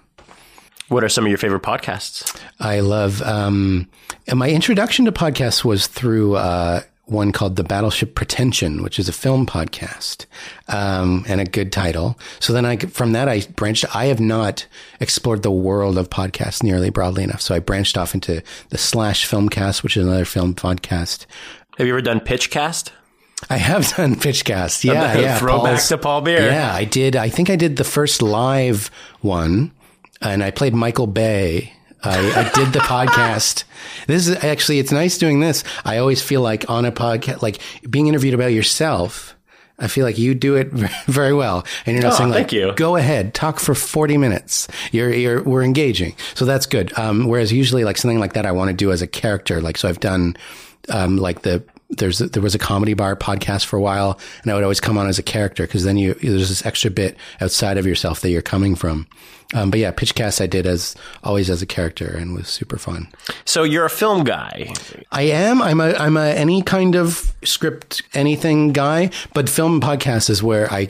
Speaker 1: What are some of your favorite podcasts?
Speaker 2: I love. Um, and my introduction to podcasts was through uh, one called the Battleship Pretension, which is a film podcast, um, and a good title. So then I, from that, I branched. I have not explored the world of podcasts nearly broadly enough. So I branched off into the Slash Filmcast, which is another film podcast.
Speaker 1: Have you ever done Pitchcast?
Speaker 2: I have [laughs] done Pitchcast. Yeah, yeah.
Speaker 1: Throwback
Speaker 2: Paul's-
Speaker 1: to Paul Bae.
Speaker 2: Yeah, I did. I think I did the first live one, and I played Michael Bay. I, I did the [laughs] podcast. This is actually, it's nice doing this. I always feel like on a podcast, like being interviewed about yourself. I feel like you do it [laughs] very well, and you're not
Speaker 1: Oh,
Speaker 2: saying like,
Speaker 1: you.
Speaker 2: "Go ahead, talk for 40 minutes." You're, you're, we're engaging, so that's good. Um, whereas usually, like something like that, I want to do as a character. Like, so I've done, um, like the there's there was a comedy bar podcast for a while, and I would always come on as a character because then you there's this extra bit outside of yourself that you're coming from. Um, but yeah, Pitchcast I did as always as a character and was super fun.
Speaker 1: So you're a film guy.
Speaker 2: I am. I'm a. I'm a any kind of script anything guy, but film podcast is where I.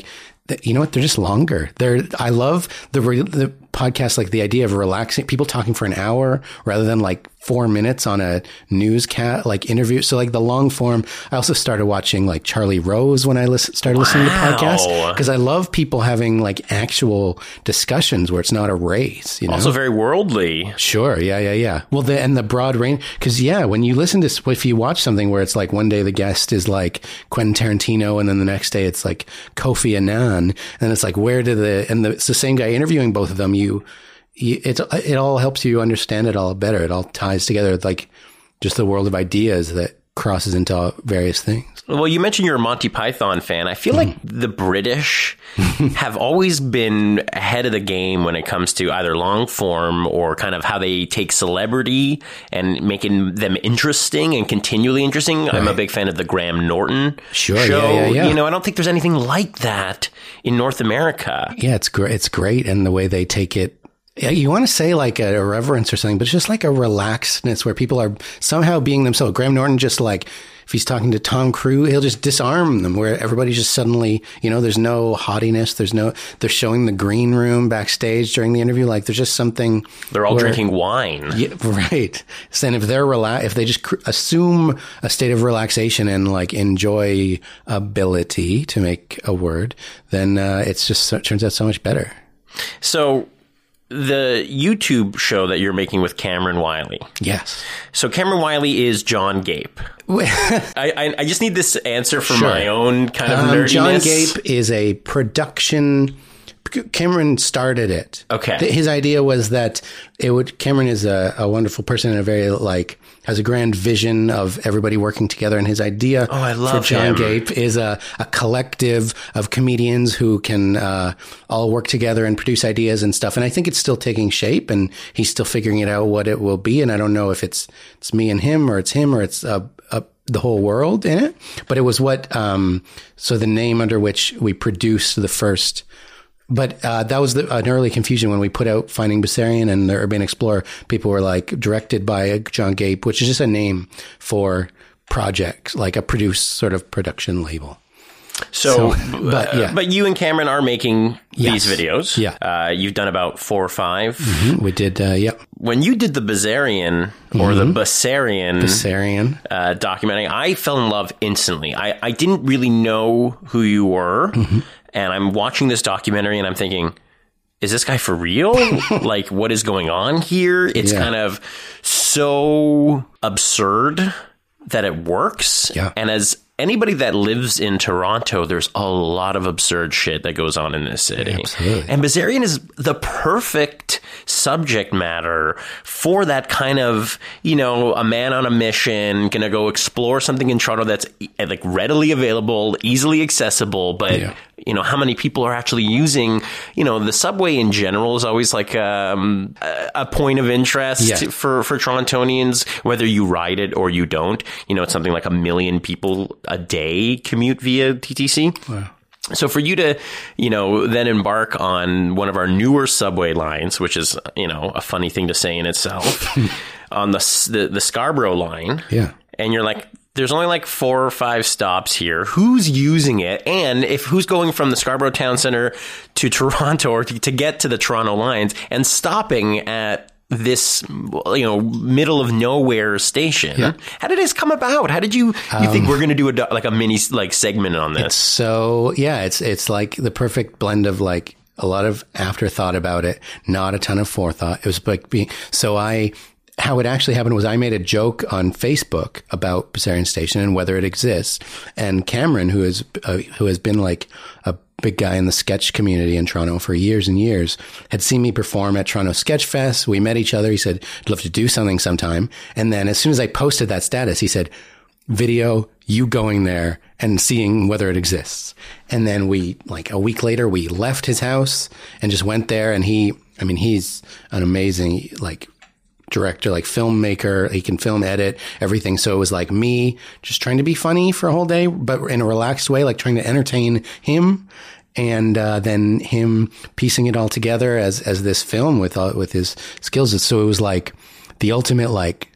Speaker 2: You know what? They're just longer. They're. I love the re, the podcast, like the idea of relaxing people talking for an hour rather than like four minutes on a newscast like interview. So like the long form. I also started watching like Charlie Rose when I listen, started listening to
Speaker 1: Wow.
Speaker 2: podcasts because I love people having like actual discussions where it's not a race. You know,
Speaker 1: Also very worldly.
Speaker 2: Sure. Yeah. Yeah. Yeah. Well, the, and the broad range, because yeah, when you listen to, if you watch something where it's like one day the guest is like Quentin Tarantino and then the next day it's like Kofi Annan, and it's like, where did the, and the, it's the same guy interviewing both of them, you, it's, it all helps you understand it all better. It all ties together like just the world of ideas that crosses into various things.
Speaker 1: Well, you mentioned you're a Monty Python fan. I feel like mm-hmm. the British [laughs] have always been ahead of the game when it comes to either long form or kind of how they take celebrity and making them interesting and continually interesting. I'm a big fan of the Graham Norton
Speaker 2: Sure,
Speaker 1: show.
Speaker 2: yeah, yeah, yeah.
Speaker 1: You know, I don't think there's anything like that in North America.
Speaker 2: Yeah, it's great. It's great, and the way they take it. Yeah, you want to say like a reverence or something, but it's just like a relaxedness where people are somehow being themselves. Graham Norton just like if he's talking to Tom Cruise, he'll just disarm them. Where everybody's just suddenly, you know, there's no haughtiness. There's no. They're showing the green room backstage during the interview. Like there's just something.
Speaker 1: They're all
Speaker 2: where-
Speaker 1: drinking wine.
Speaker 2: yeah, [laughs] right. So then if they're rela- if they just cr- assume a state of relaxation and like enjoy ability to make a word, then uh, it's just so, turns out so much better.
Speaker 1: So the YouTube show that you're making with Cameron Wiley.
Speaker 2: Yes.
Speaker 1: So Cameron Wiley is John Gape. [laughs] I, I, I just need this answer for
Speaker 2: Sure.
Speaker 1: my own kind of
Speaker 2: Um,
Speaker 1: nerdiness.
Speaker 2: John Gape is a production. Cameron started it.
Speaker 1: Okay.
Speaker 2: His idea was that it would. Cameron is a, a wonderful person and a very like has a grand vision of everybody working together. And his idea
Speaker 1: Oh, I love
Speaker 2: for John
Speaker 1: him.
Speaker 2: Gape is a, a collective of comedians who can uh, all work together and produce ideas and stuff. And I think it's still taking shape, and he's still figuring it out what it will be. And I don't know if it's it's me and him, or it's him, or it's uh, uh, the whole world in it. But it was what um, so the name under which we produced the first. But uh, that was the, an early confusion when we put out Finding Bessarion and the Urban Explorer. People were like directed by John Gape, which is just a name for projects, like a produce sort of production label.
Speaker 1: So,
Speaker 2: So, but, yeah.
Speaker 1: but you and Cameron are making
Speaker 2: Yes.
Speaker 1: these videos.
Speaker 2: Yeah.
Speaker 1: Uh, you've done about four or 5
Speaker 2: We did, uh, yep,
Speaker 1: When you did the Bazarian or the Bessarian
Speaker 2: Bessarion.
Speaker 1: uh, documentary, I fell in love instantly. I, I didn't really know who you were. And I'm watching this documentary and I'm thinking, is this guy for real? [laughs] like, what is going on here? It's
Speaker 2: Yeah.
Speaker 1: kind of so absurd that it works.
Speaker 2: Yeah.
Speaker 1: And as anybody that lives in Toronto, there's a lot of absurd shit that goes on in this city.
Speaker 2: Absolutely.
Speaker 1: And Bazarian is the perfect subject matter for that kind of, you know, a man on a mission, gonna go explore something in Toronto that's like readily available, easily accessible, but
Speaker 2: Yeah.
Speaker 1: you know, how many people are actually using, you know, the subway in general is always like um, a, a point of interest
Speaker 2: Yeah.
Speaker 1: for, for Torontonians, whether you ride it or you don't. You know, it's something like a million people a day commute via TTC. So for you to, you know, then embark on one of our newer subway lines, which is, you know, a funny thing to say in itself, [laughs] on the, the the Scarborough line,
Speaker 2: Yeah.
Speaker 1: and you're like, there's only like four or five stops here. Who's using it? And if who's going from the Scarborough Town Center to [laughs] Toronto or to get to the Toronto lines and stopping at this you know middle of nowhere station. How did this come about? How did you you think um, we're going to do a like a mini like segment on this?
Speaker 2: So yeah, it's it's like the perfect blend of like a lot of afterthought about it, not a ton of forethought. It was like being so I how it actually happened was I made a joke on Facebook about Bessarion Station and whether it exists, and Cameron, who is uh, who has been like a big guy in the sketch community in Toronto for years and years, had seen me perform at Toronto Sketch Fest. We met each other. He said, "I'd love to do something sometime." And then as soon as I posted that status, he said, video you going there and seeing whether it exists. And then we, like a week later, we left his house and just went there. And he, I mean, he's an amazing, like, director, like filmmaker. He can film, edit, everything. So it was like me just trying to be funny for a whole day, but in a relaxed way, like trying to entertain him. And uh, then him piecing it all together as as this film with uh, with his skills. So it was like the ultimate like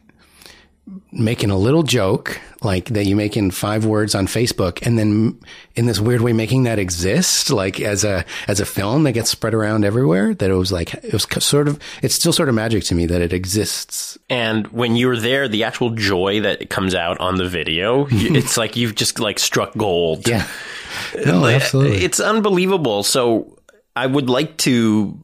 Speaker 2: making a little joke like that you make in five words on Facebook and then in this weird way making that exist like as a as a film that gets spread around everywhere that it was like it was sort of it's still sort of magic to me that it exists.
Speaker 1: And when you're there the actual joy that comes out on the video [laughs] it's like you've just like struck gold.
Speaker 2: Yeah. No uh, absolutely.
Speaker 1: It's unbelievable. So I would like to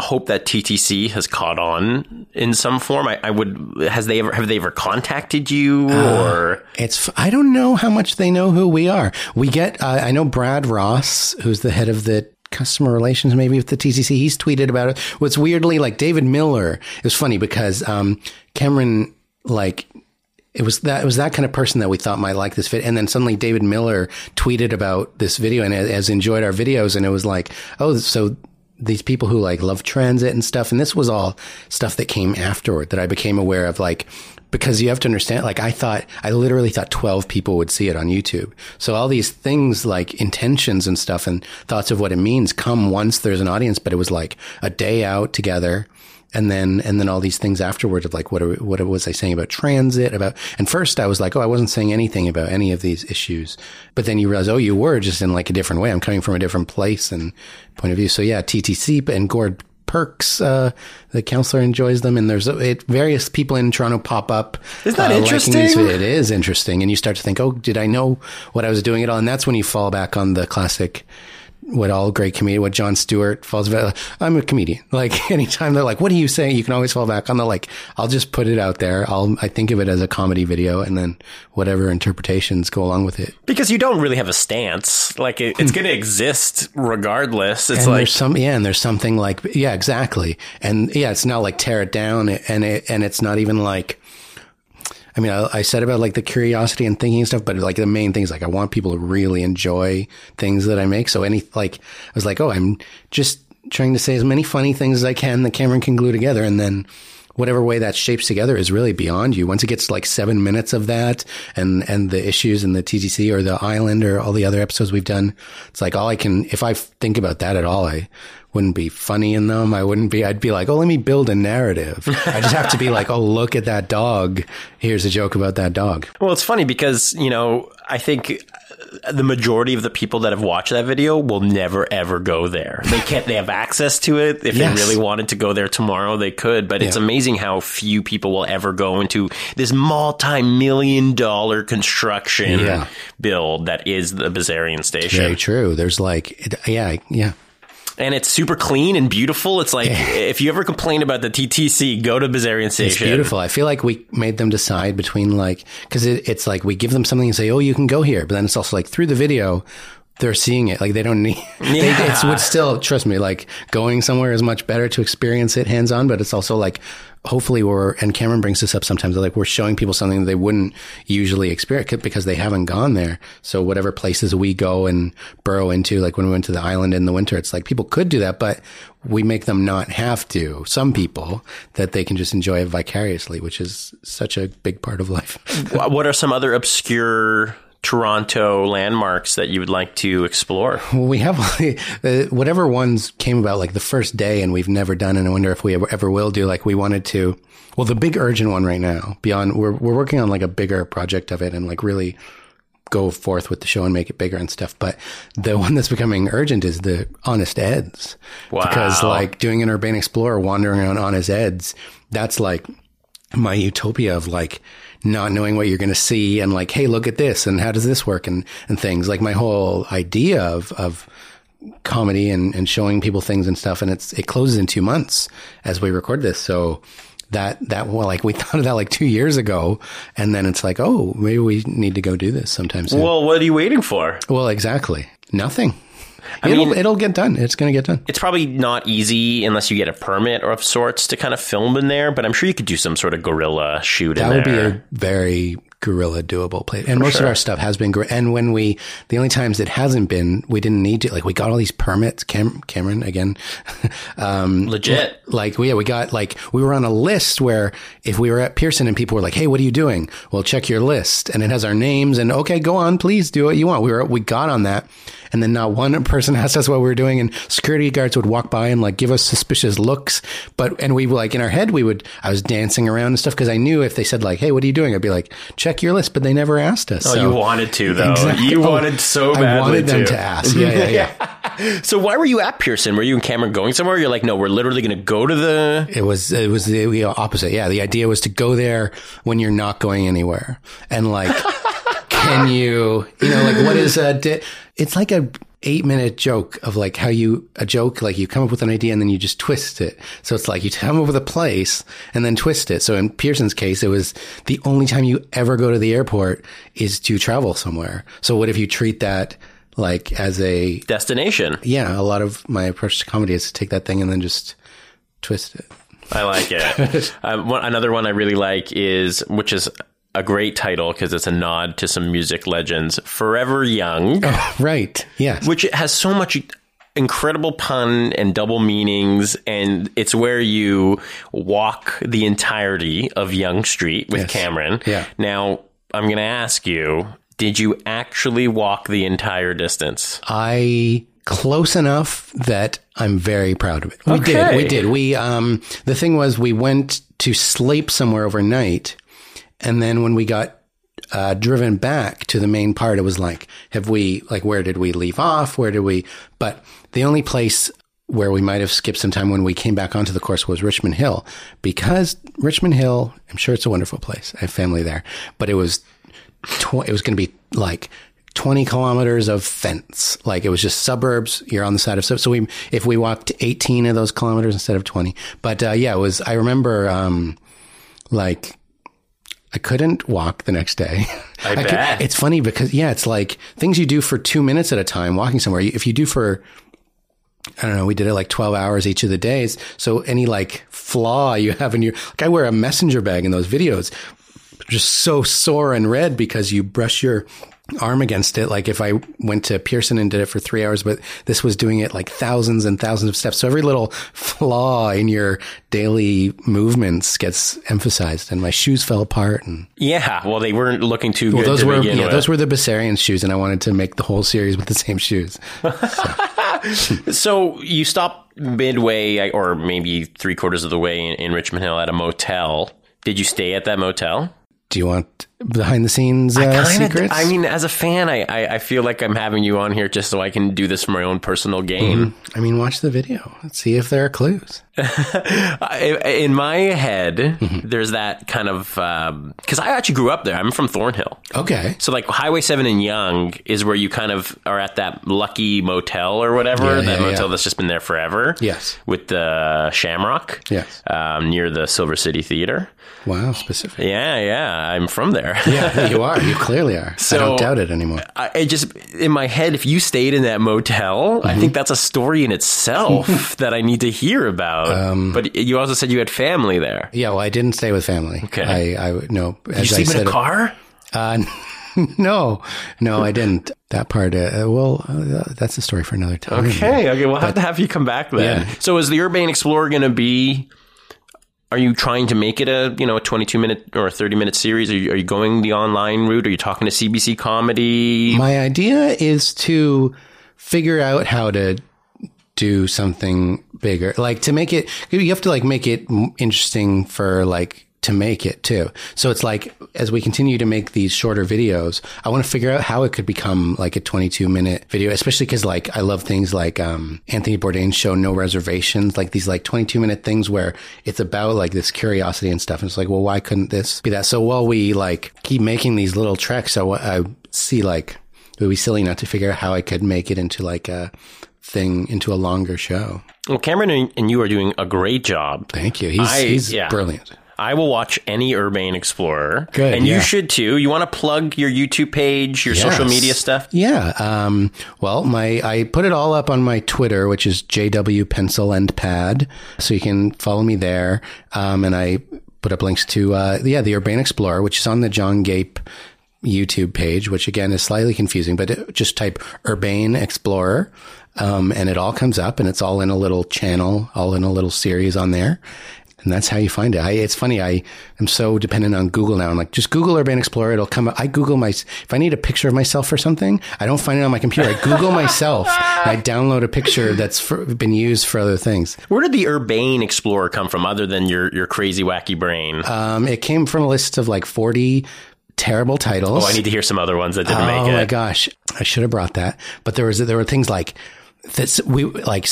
Speaker 1: hope that TTC has caught on in some form. I, I would. Has they ever have they ever contacted you or?
Speaker 2: It's, I don't know how much they know who we are. We get, uh, I know Brad Ross, who's the head of the customer relations maybe with the TTC. He's tweeted about it. What's weirdly like David Miller. It was funny because, um, Cameron, like, it was that it was that kind of person that we thought might like this fit, and then suddenly David Miller tweeted about this video and has enjoyed our videos, and it was like, oh, so these people who like love transit and stuff, and this was all stuff that came afterward that I became aware of, like because you have to understand, like I thought, I literally thought 12 people would see it on YouTube. So all these things like intentions and stuff and thoughts of what it means come once there's an audience, but it was like a day out together. And then, and then all these things afterwards of like, what, are, what was I saying about transit about? And first I was like, oh, I wasn't saying anything about any of these issues. But then you realize, oh, you were just in like a different way. I'm coming from a different place and point of view. So yeah, TTC and Gord Perks. Uh, the counselor enjoys them, and there's it, various people in Toronto pop up.
Speaker 1: Isn't that
Speaker 2: uh,
Speaker 1: interesting?
Speaker 2: It is interesting, and you start to think, oh, did I know what I was doing at all? And that's when you fall back on the classic. What all great comedian, what Jon Stewart falls back. I'm a comedian. [laughs] Like anytime they're like, "What are you saying?" You can always fall back on the like. I'll just put it out there. I'll I think of it as a comedy video, and then whatever interpretations go along with it.
Speaker 1: Because you don't really have a stance. Like it, it's going to exist regardless. It's
Speaker 2: and
Speaker 1: like
Speaker 2: there's some yeah, and there's something like yeah, exactly, and yeah, it's not like tear it down, and it and it's not even like. I mean, I, I said about like the curiosity and thinking and stuff, but like the main thing is like I want people to really enjoy things that I make. So any like I was like, oh, I'm just trying to say as many funny things as I can that Cameron can glue together, and then whatever way that shapes together is really beyond you. Once it gets like seven minutes of that and, and the issues and the TTC or the island or all the other episodes we've done, it's like all I can, if I think about that at all, I wouldn't be funny in them. I wouldn't be, I'd be like, oh, let me build a narrative. [laughs] I just have to be like, oh, look at that dog. Here's a joke about that dog.
Speaker 1: Well, it's funny because, you know, I think the majority of the people that have watched that video will never ever go there. They can't, they have access to it. If
Speaker 2: Yes.
Speaker 1: they really wanted to go there tomorrow, they could, but it's amazing how few people will ever go into this multi-million dollar construction
Speaker 2: Yeah.
Speaker 1: build that is the Bazarian station.
Speaker 2: Very true. There's like, yeah, yeah.
Speaker 1: And it's super clean and beautiful. It's like, if you ever complain about the TTC, go to Bazarian station.
Speaker 2: It's beautiful. I feel like we made them decide between like because it, it's like we give them something and say, "Oh, you can go here," but then it's also like through the video, they're seeing it. Like they don't need. [laughs] They,
Speaker 1: Yeah.
Speaker 2: it's would still trust me. Like going somewhere is much better to experience it hands on, but it's also like hopefully we're and Cameron brings this up sometimes. Like we're showing people something that they wouldn't usually experience because they haven't gone there. So whatever places we go and burrow into, like when we went to the island in the winter, it's like people could do that, but we make them not have to. Some people that they can just enjoy it vicariously, which is such a big part of life.
Speaker 1: What are some other obscure Toronto landmarks that you would like to explore?
Speaker 2: Well, we have [laughs] uh, whatever ones came about like the first day and we've never done and I wonder if we ever, ever will do like we wanted to well the big urgent one right now beyond we're we're working on like a bigger project of it and like really go forth with the show and make it bigger and stuff but the one that's becoming urgent is the Honest Ed's
Speaker 1: Wow.
Speaker 2: because like doing an urban explorer wandering around Honest Ed's that's like my utopia of like not knowing what you're going to see and like, hey, look at this and how does this work and, and things like my whole idea of, of comedy and, and showing people things and stuff. And it's, it closes in two months as we record this. So that, that, well, like we [laughs] thought of that like two years ago. And then it's like, oh, maybe we need to go do this sometime soon. Well,
Speaker 1: Well, what are you waiting for?
Speaker 2: Well, exactly. Nothing. It'll,
Speaker 1: mean-
Speaker 2: it'll get done. It's going to get done.
Speaker 1: It's probably not easy unless you get a permit or of sorts to kind of film in there, but I'm sure you could do some sort of guerrilla shoot
Speaker 2: That would be a very guerrilla doable place. And most of our stuff has been, and when we, the only times it hasn't been, we didn't need to, like we got all these permits, Cam- Cameron again. [laughs] um,
Speaker 1: Legit.
Speaker 2: like, we, yeah, we got like, we were on a list where if we were at Pearson and people were like, Hey, what are you doing? Well, check your list. And it has our names and okay, go on, please do what you want. We were, we got on that. And then not one person [laughs] asked us what we were doing and security guards would walk by and like give us suspicious looks. But, and we like in our head, we would, I was dancing around and stuff because I knew if they said like, Hey, what are you doing? I'd be like, check your list, but they never asked us.
Speaker 1: Oh,
Speaker 2: so-
Speaker 1: you wanted to though.
Speaker 2: Exactly.
Speaker 1: You
Speaker 2: Oh,
Speaker 1: wanted so badly
Speaker 2: I wanted them
Speaker 1: to.
Speaker 2: to ask. Yeah, yeah, yeah. [laughs]
Speaker 1: So why were you at Pearson? Were you and Cameron going somewhere? You're like, no, we're literally going to go to the.
Speaker 2: It was it was the opposite. Yeah, the idea was to go there when you're not going anywhere, and like, [laughs] can you, you know, like what is a? Di- it's like a eight minute joke of like how you a joke like you come up with an idea and then you just twist it. So it's like you come up with a place and then twist it. So in Pearson's case, it was the only time you ever go to the airport is to travel somewhere. So what if you treat that like as a
Speaker 1: Destination.
Speaker 2: yeah? A lot of my approach to comedy is to take that thing and then just twist it.
Speaker 1: I like it. [laughs] um, one, another one I really like is, which is a great title because it's a nod to some music legends, Forever Young, [laughs]
Speaker 2: Right. Yes.
Speaker 1: which has so much incredible pun and double meanings. And it's where you walk the entirety of Yonge Street with
Speaker 2: Yes.
Speaker 1: Cameron.
Speaker 2: Yeah.
Speaker 1: Now, I'm going to ask you, did you actually walk the entire distance?
Speaker 2: I close enough that I'm very proud of it. We did. We did. We um the thing was we went to sleep somewhere overnight and then when we got uh, driven back to the main part, it was like, have we, like, where did we leave off? Where did we, but the only place where we might have skipped some time when we came back onto the course was Richmond Hill because Richmond Hill, I'm sure it's a wonderful place. I have family there, but it was, tw- it was going to be like 20 kilometers of fence. Like it was just suburbs. You're on the side of so, so we, if we walked 18 of those kilometers instead of 20, but, uh, yeah, it was, I remember, um, like, I couldn't walk the next day. [laughs]
Speaker 1: I
Speaker 2: could-
Speaker 1: bet.
Speaker 2: it's funny because yeah, it's like things you do for two minutes at a time, walking somewhere. If you do for, I don't know, we did it like 12 hours each of the days. So any like flaw you have in your, like I wear a messenger bag in those videos, just so sore and red because you brush your arm against it. Like if I went to Pearson and did it for three hours, but this was doing it like thousands and thousands of steps. So every little flaw in your daily movements gets emphasized and my shoes fell apart and
Speaker 1: Yeah. Well, they weren't looking too
Speaker 2: well,
Speaker 1: good
Speaker 2: those
Speaker 1: to
Speaker 2: were yeah,
Speaker 1: with.
Speaker 2: those were the Bessarion shoes, and I wanted to make the whole series with the same shoes. [laughs]
Speaker 1: So you stop midway, or maybe three quarters of the way in, in Richmond Hill at a motel. Did you stay at that motel?
Speaker 2: Do you want behind the scenes uh,
Speaker 1: Kinda-
Speaker 2: secrets?
Speaker 1: I mean, as a fan, I, I, I feel like I'm having you on here just so I can do this for my own personal gain.
Speaker 2: I mean, watch the video. Let's see if there are clues. [laughs]
Speaker 1: In my head,
Speaker 2: Mm-hmm.
Speaker 1: there's that kind of because I actually grew up there. I'm from Thornhill.
Speaker 2: Okay.
Speaker 1: So like Highway 7 and Yonge is where you kind of are at that lucky motel or whatever,
Speaker 2: Yeah,
Speaker 1: that
Speaker 2: yeah,
Speaker 1: motel
Speaker 2: yeah.
Speaker 1: that's just been there forever.
Speaker 2: Yes.
Speaker 1: With the Shamrock.
Speaker 2: Yes.
Speaker 1: Um, near the Silver City Theater.
Speaker 2: Wow, specific.
Speaker 1: Yeah, yeah, I'm from there. [laughs]
Speaker 2: Yeah, you are. You [laughs] clearly are. I don't doubt it anymore.
Speaker 1: I, I just in my head, if you stayed in that motel, I
Speaker 2: Mm-hmm.
Speaker 1: think that's a story in itself [laughs] that I need to hear about.
Speaker 2: Um,
Speaker 1: but you also said you had family there.
Speaker 2: Yeah, well, I didn't stay with family.
Speaker 1: Okay.
Speaker 2: I, I no.
Speaker 1: Did you
Speaker 2: As I
Speaker 1: sleep
Speaker 2: said,
Speaker 1: in a car?
Speaker 2: Uh, no, no, I didn't. That part. Uh, well, uh, that's a story for another time.
Speaker 1: Okay, okay, we'll have to have you come back then.
Speaker 2: Yeah.
Speaker 1: So is the Urbane Explorer going to be are you trying to make it a you know a 22 minute or a 30 minute series? Are you, are you going the online route? Are you talking to CBC Comedy?
Speaker 2: My idea is to figure out how to do something bigger, like to make it. You have to like make it interesting for like to make it too. So it's like as we continue to make these shorter videos, I want to figure out how it could become like a 22 minute video, especially because like I love things like um, Anthony Bourdain's show No Reservations, like these like 22 minute things where it's about like this curiosity and stuff. And it's like, well, why couldn't this be that? So while we like keep making these little treks, I, I see like it would be silly not to figure out how I could make it into like a thing into a longer show.
Speaker 1: Well, Cameron and- you are doing a great job.
Speaker 2: Thank you. He's
Speaker 1: I-
Speaker 2: he's
Speaker 1: yeah.
Speaker 2: brilliant.
Speaker 1: I will watch any Urbane Explorer.
Speaker 2: Good,
Speaker 1: And you should too. You want to plug your YouTube page, your social media stuff?
Speaker 2: Yeah. Um, well, my I put it all up on my Twitter, which is JW Pencil and Pad, so you can follow me there. Um, and I put up links to uh, yeah the Urbane Explorer, which is on the John Gape YouTube page, which again is slightly confusing, but just type Urbane Explorer. Um, and it all comes up and it's all in a little channel, all in a little series on there. And that's how you find it. I, it's funny. I am so dependent on Google now. I'm like, just Google Urbane Explorer. It'll come up. I Google my, if I need a picture of myself for something, I don't find it on my computer. I Google myself and I download a picture that's for, been used for other things.
Speaker 1: Where did the Urbane Explorer come from other than your, your crazy, wacky brain?
Speaker 2: Um, it came from a list of like 40 terrible titles.
Speaker 1: oh, I need to hear some other ones that didn't
Speaker 2: Oh
Speaker 1: make it.
Speaker 2: Oh my gosh, I should have brought that. But there was there were things like this. We like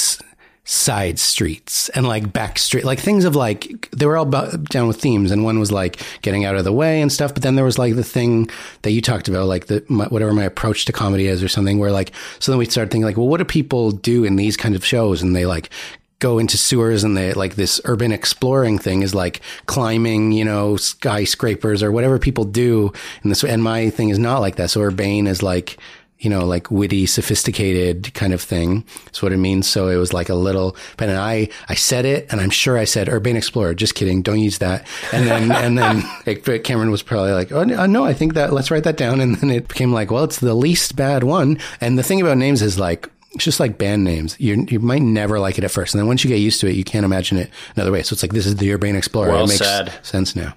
Speaker 2: side streets and like back street, like things of like they were all down with themes. And one was like getting out of the way and stuff. But then there was like the thing that you talked about, like the my, whatever my approach to comedy is or something. Where like so then we started thinking like, well, what do people do in these kind of shows? And they like go into sewers and they like this urban exploring thing is like climbing, you know, skyscrapers or whatever people do in this. And my thing is not like that. So urbane is like, you know, like witty, sophisticated kind of thing. That's what it means. So it was like a little, but I, I said it and I'm sure I said Urban Explorer. Just kidding. Don't use that. And then, [laughs] and then like, Cameron was probably like, oh, no, uh, no, I think that let's write that down. [laughs] And then it became like, well, it's the least bad one. And the thing about names is like, it's just like band names. You you might never like it at first, and then once you get used to it, you can't imagine it another way. So it's like this is the Urbane Explorer.
Speaker 1: Well
Speaker 2: it makes
Speaker 1: said.
Speaker 2: sense now.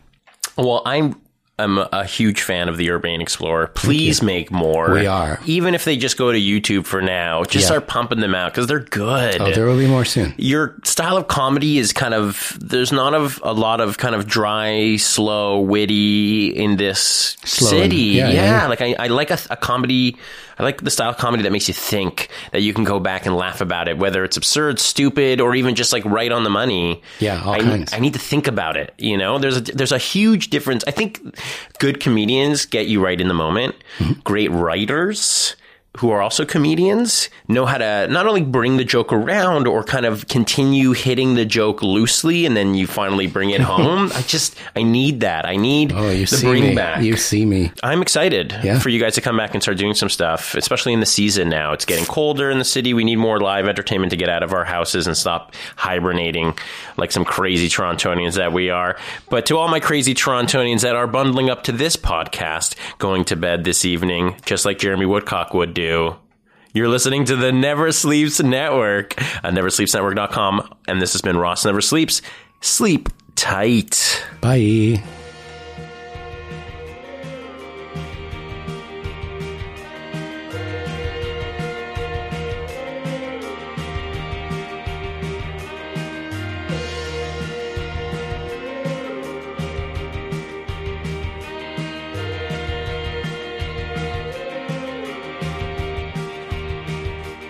Speaker 1: Well, I'm I'm a huge fan of the Urbane Explorer. Please make more.
Speaker 2: We are.
Speaker 1: Even if they just go to YouTube for now, just
Speaker 2: Yeah.
Speaker 1: start pumping them out because they're good.
Speaker 2: Oh, there will be more soon.
Speaker 1: Your style of comedy is kind of there's not of a lot of kind of dry, slow, witty in this
Speaker 2: Slow
Speaker 1: city. Yeah,
Speaker 2: yeah, yeah.
Speaker 1: like I, I like a, a comedy. I like the style of comedy that makes you think that you can go back and laugh about it, whether it's absurd, stupid, or even just like right on the money.
Speaker 2: Yeah, all
Speaker 1: I,
Speaker 2: kinds.
Speaker 1: I need to think about it. You know, there's a there's a huge difference. I think good comedians get you right in the moment.
Speaker 2: Mm-hmm.
Speaker 1: Great writers who are also comedians know how to not only bring the joke around or kind of continue hitting the joke loosely and then you finally bring it [laughs] home. I just I need that. I need
Speaker 2: Oh, you
Speaker 1: the
Speaker 2: see
Speaker 1: bring
Speaker 2: me.
Speaker 1: back.
Speaker 2: You see me.
Speaker 1: I'm excited
Speaker 2: Yeah.
Speaker 1: for you guys to come back and start doing some stuff, especially in the season now. It's getting colder in the city. We need more live entertainment to get out of our houses and stop hibernating like some crazy Torontonians that we are. But to all my crazy Torontonians that are bundling up to this podcast, going to bed this evening, just like Jeremy Woodcock would do. You're listening to the Never Sleeps Network uh, at neversleepsnetwork.com. And this has been Ross Never Sleeps. Sleep tight.
Speaker 2: Bye.